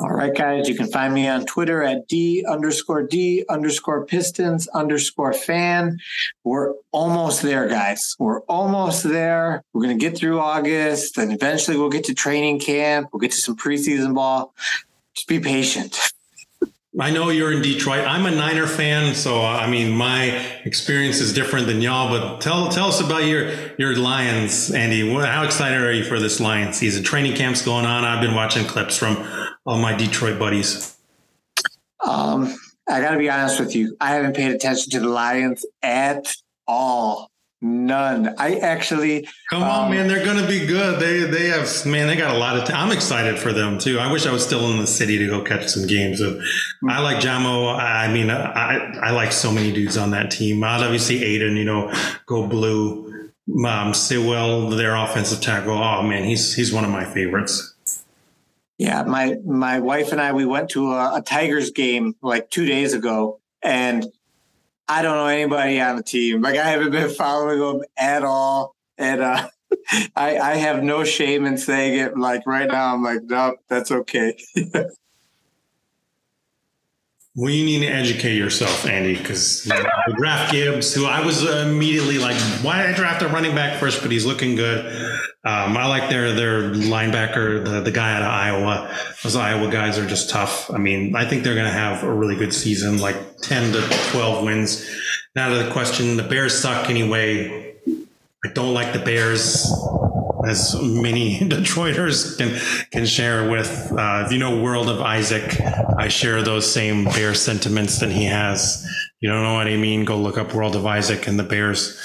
All right, guys, you can find me on Twitter at D underscore D underscore Pistons underscore fan. We're almost there, guys. We're almost there. We're going to get through August and eventually we'll get to training camp. We'll get to some preseason ball. Just be patient. [LAUGHS] I know you're in Detroit. I'm a Niner fan, so I mean my experience is different than y'all. But tell tell us about your your Lions, Andy. How excited are you for this Lions season? Training camp's going on. I've been watching clips from all my Detroit buddies? Um, I got to be honest with you. I haven't paid attention to the Lions at all. None. I actually come on, um, man. They're going to be good. They they have man. They got a lot of. i I'm excited for them too. I wish I was still in the city to go catch some games. Of, I like Jamo. I mean, I I like so many dudes on that team. I'd obviously, Aidan. You know, go blue. Um, Sewell, their offensive tackle. Oh man, he's he's one of my favorites. Yeah, my my wife and I we went to a, a, Tigers game like two days ago, and I don't know anybody on the team. Like I haven't been following them at all, and uh, [LAUGHS] I I have no shame in saying it. Like right now, I'm like, nope, that's okay. [LAUGHS] Well, you need to educate yourself, Andy, because you know, draft Gibbs, who I was immediately like, why did I draft a running back first? But he's looking good. Um, I like their their linebacker, the, the guy out of Iowa. Those Iowa guys are just tough. I mean, I think they're going to have a really good season, like ten to twelve wins. Now to the question, the Bears suck anyway. I don't like the Bears as many [LAUGHS] Detroiters can can share with. Uh, if you know World of Isaac, I share those same bear sentiments that he has. You don't know what I mean? Go look up World of Isaac and the Bears.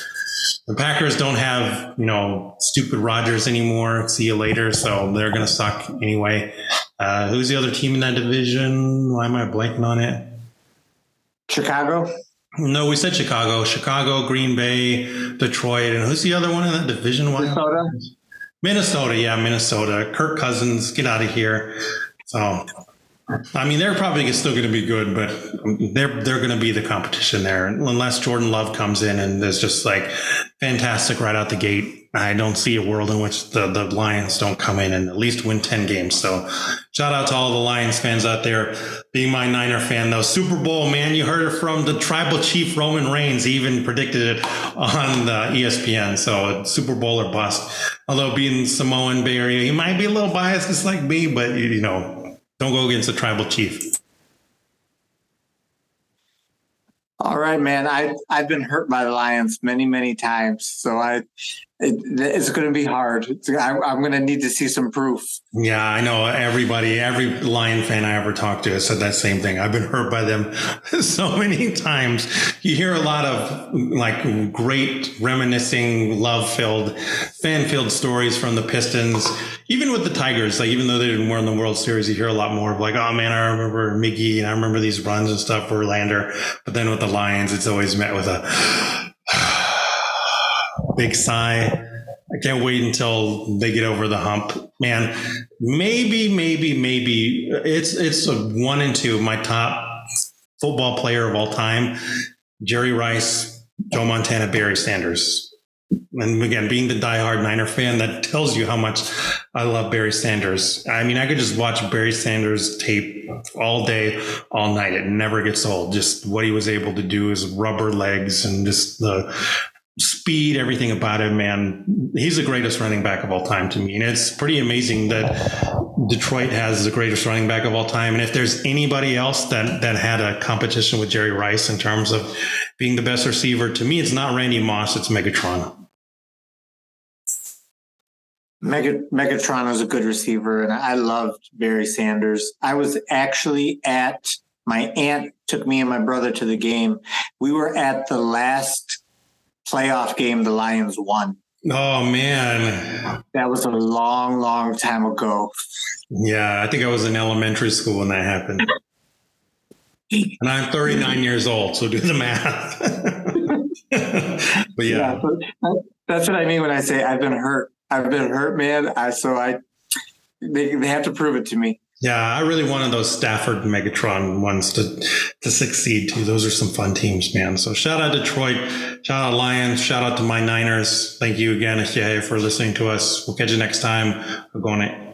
The Packers don't have you know stupid Rodgers anymore. See you later. So they're gonna suck anyway. Uh, who's the other team in that division? Why am I blanking on it? Chicago. No, we said Chicago, Chicago, Green Bay, Detroit, and who's the other one in that division? Minnesota. Minnesota, yeah, Minnesota. Kirk Cousins, get out of here. So I mean, they're probably still going to be good, but they're they're going to be the competition there unless Jordan Love comes in and is just like fantastic right out the gate. I don't see a world in which the, the Lions don't come in and at least win 10 games. So shout out to all the Lions fans out there. Being my Niner fan though, Super Bowl, man, you heard it from the tribal chief Roman Reigns. He even predicted it on the ESPN. So Super Bowl or bust. Although being Samoan Bay Area, he might be a little biased just like me, but you know, don't go against the tribal chief. All right, man. I I've been hurt by the Lions many many times, so I it, it's going to be hard. I, I'm going to need to see some proof. Yeah, I know. Everybody, every Lion fan I ever talked to has said that same thing. I've been hurt by them [LAUGHS] so many times. You hear a lot of like great reminiscing, love filled, fan filled stories from the Pistons. Even with the Tigers, like even though they didn't win the World Series, you hear a lot more of like, oh man, I remember Miggy and I remember these runs and stuff Verlander. But then with the Lions, it's always met with a big sigh. I can't wait until they get over the hump, man. Maybe, maybe, maybe it's it's a one and two. My top football player of all time, Jerry Rice, Joe Montana, Barry Sanders. And again, being the diehard Niner fan, that tells you how much I love Barry Sanders. I mean, I could just watch Barry Sanders tape all day, all night. It never gets old. Just what he was able to do, his rubber legs and just the speed, everything about him, man. He's the greatest running back of all time to me. And it's pretty amazing that Detroit has the greatest running back of all time. And if there's anybody else that, that had a competition with Jerry Rice in terms of being the best receiver, to me, it's not Randy Moss, it's Megatron. Megatron is a good receiver, and I loved Barry Sanders. I was actually at my aunt took me and my brother to the game. We were at the last playoff game the Lions won. Oh man, that was a long, long time ago. Yeah, I think I was in elementary school when that happened. and I'm 39 years old, so do the math. [LAUGHS] but yeah. yeah that's what I mean when I say I've been hurt. I've been hurt, man. I so I they, they have to prove it to me. Yeah, I really wanted those Stafford Megatron ones to to succeed too. Those are some fun teams, man. So shout out Detroit, shout out Lions, shout out to my Niners. Thank you again, Ashia, for listening to us. We'll catch you next time. We're going to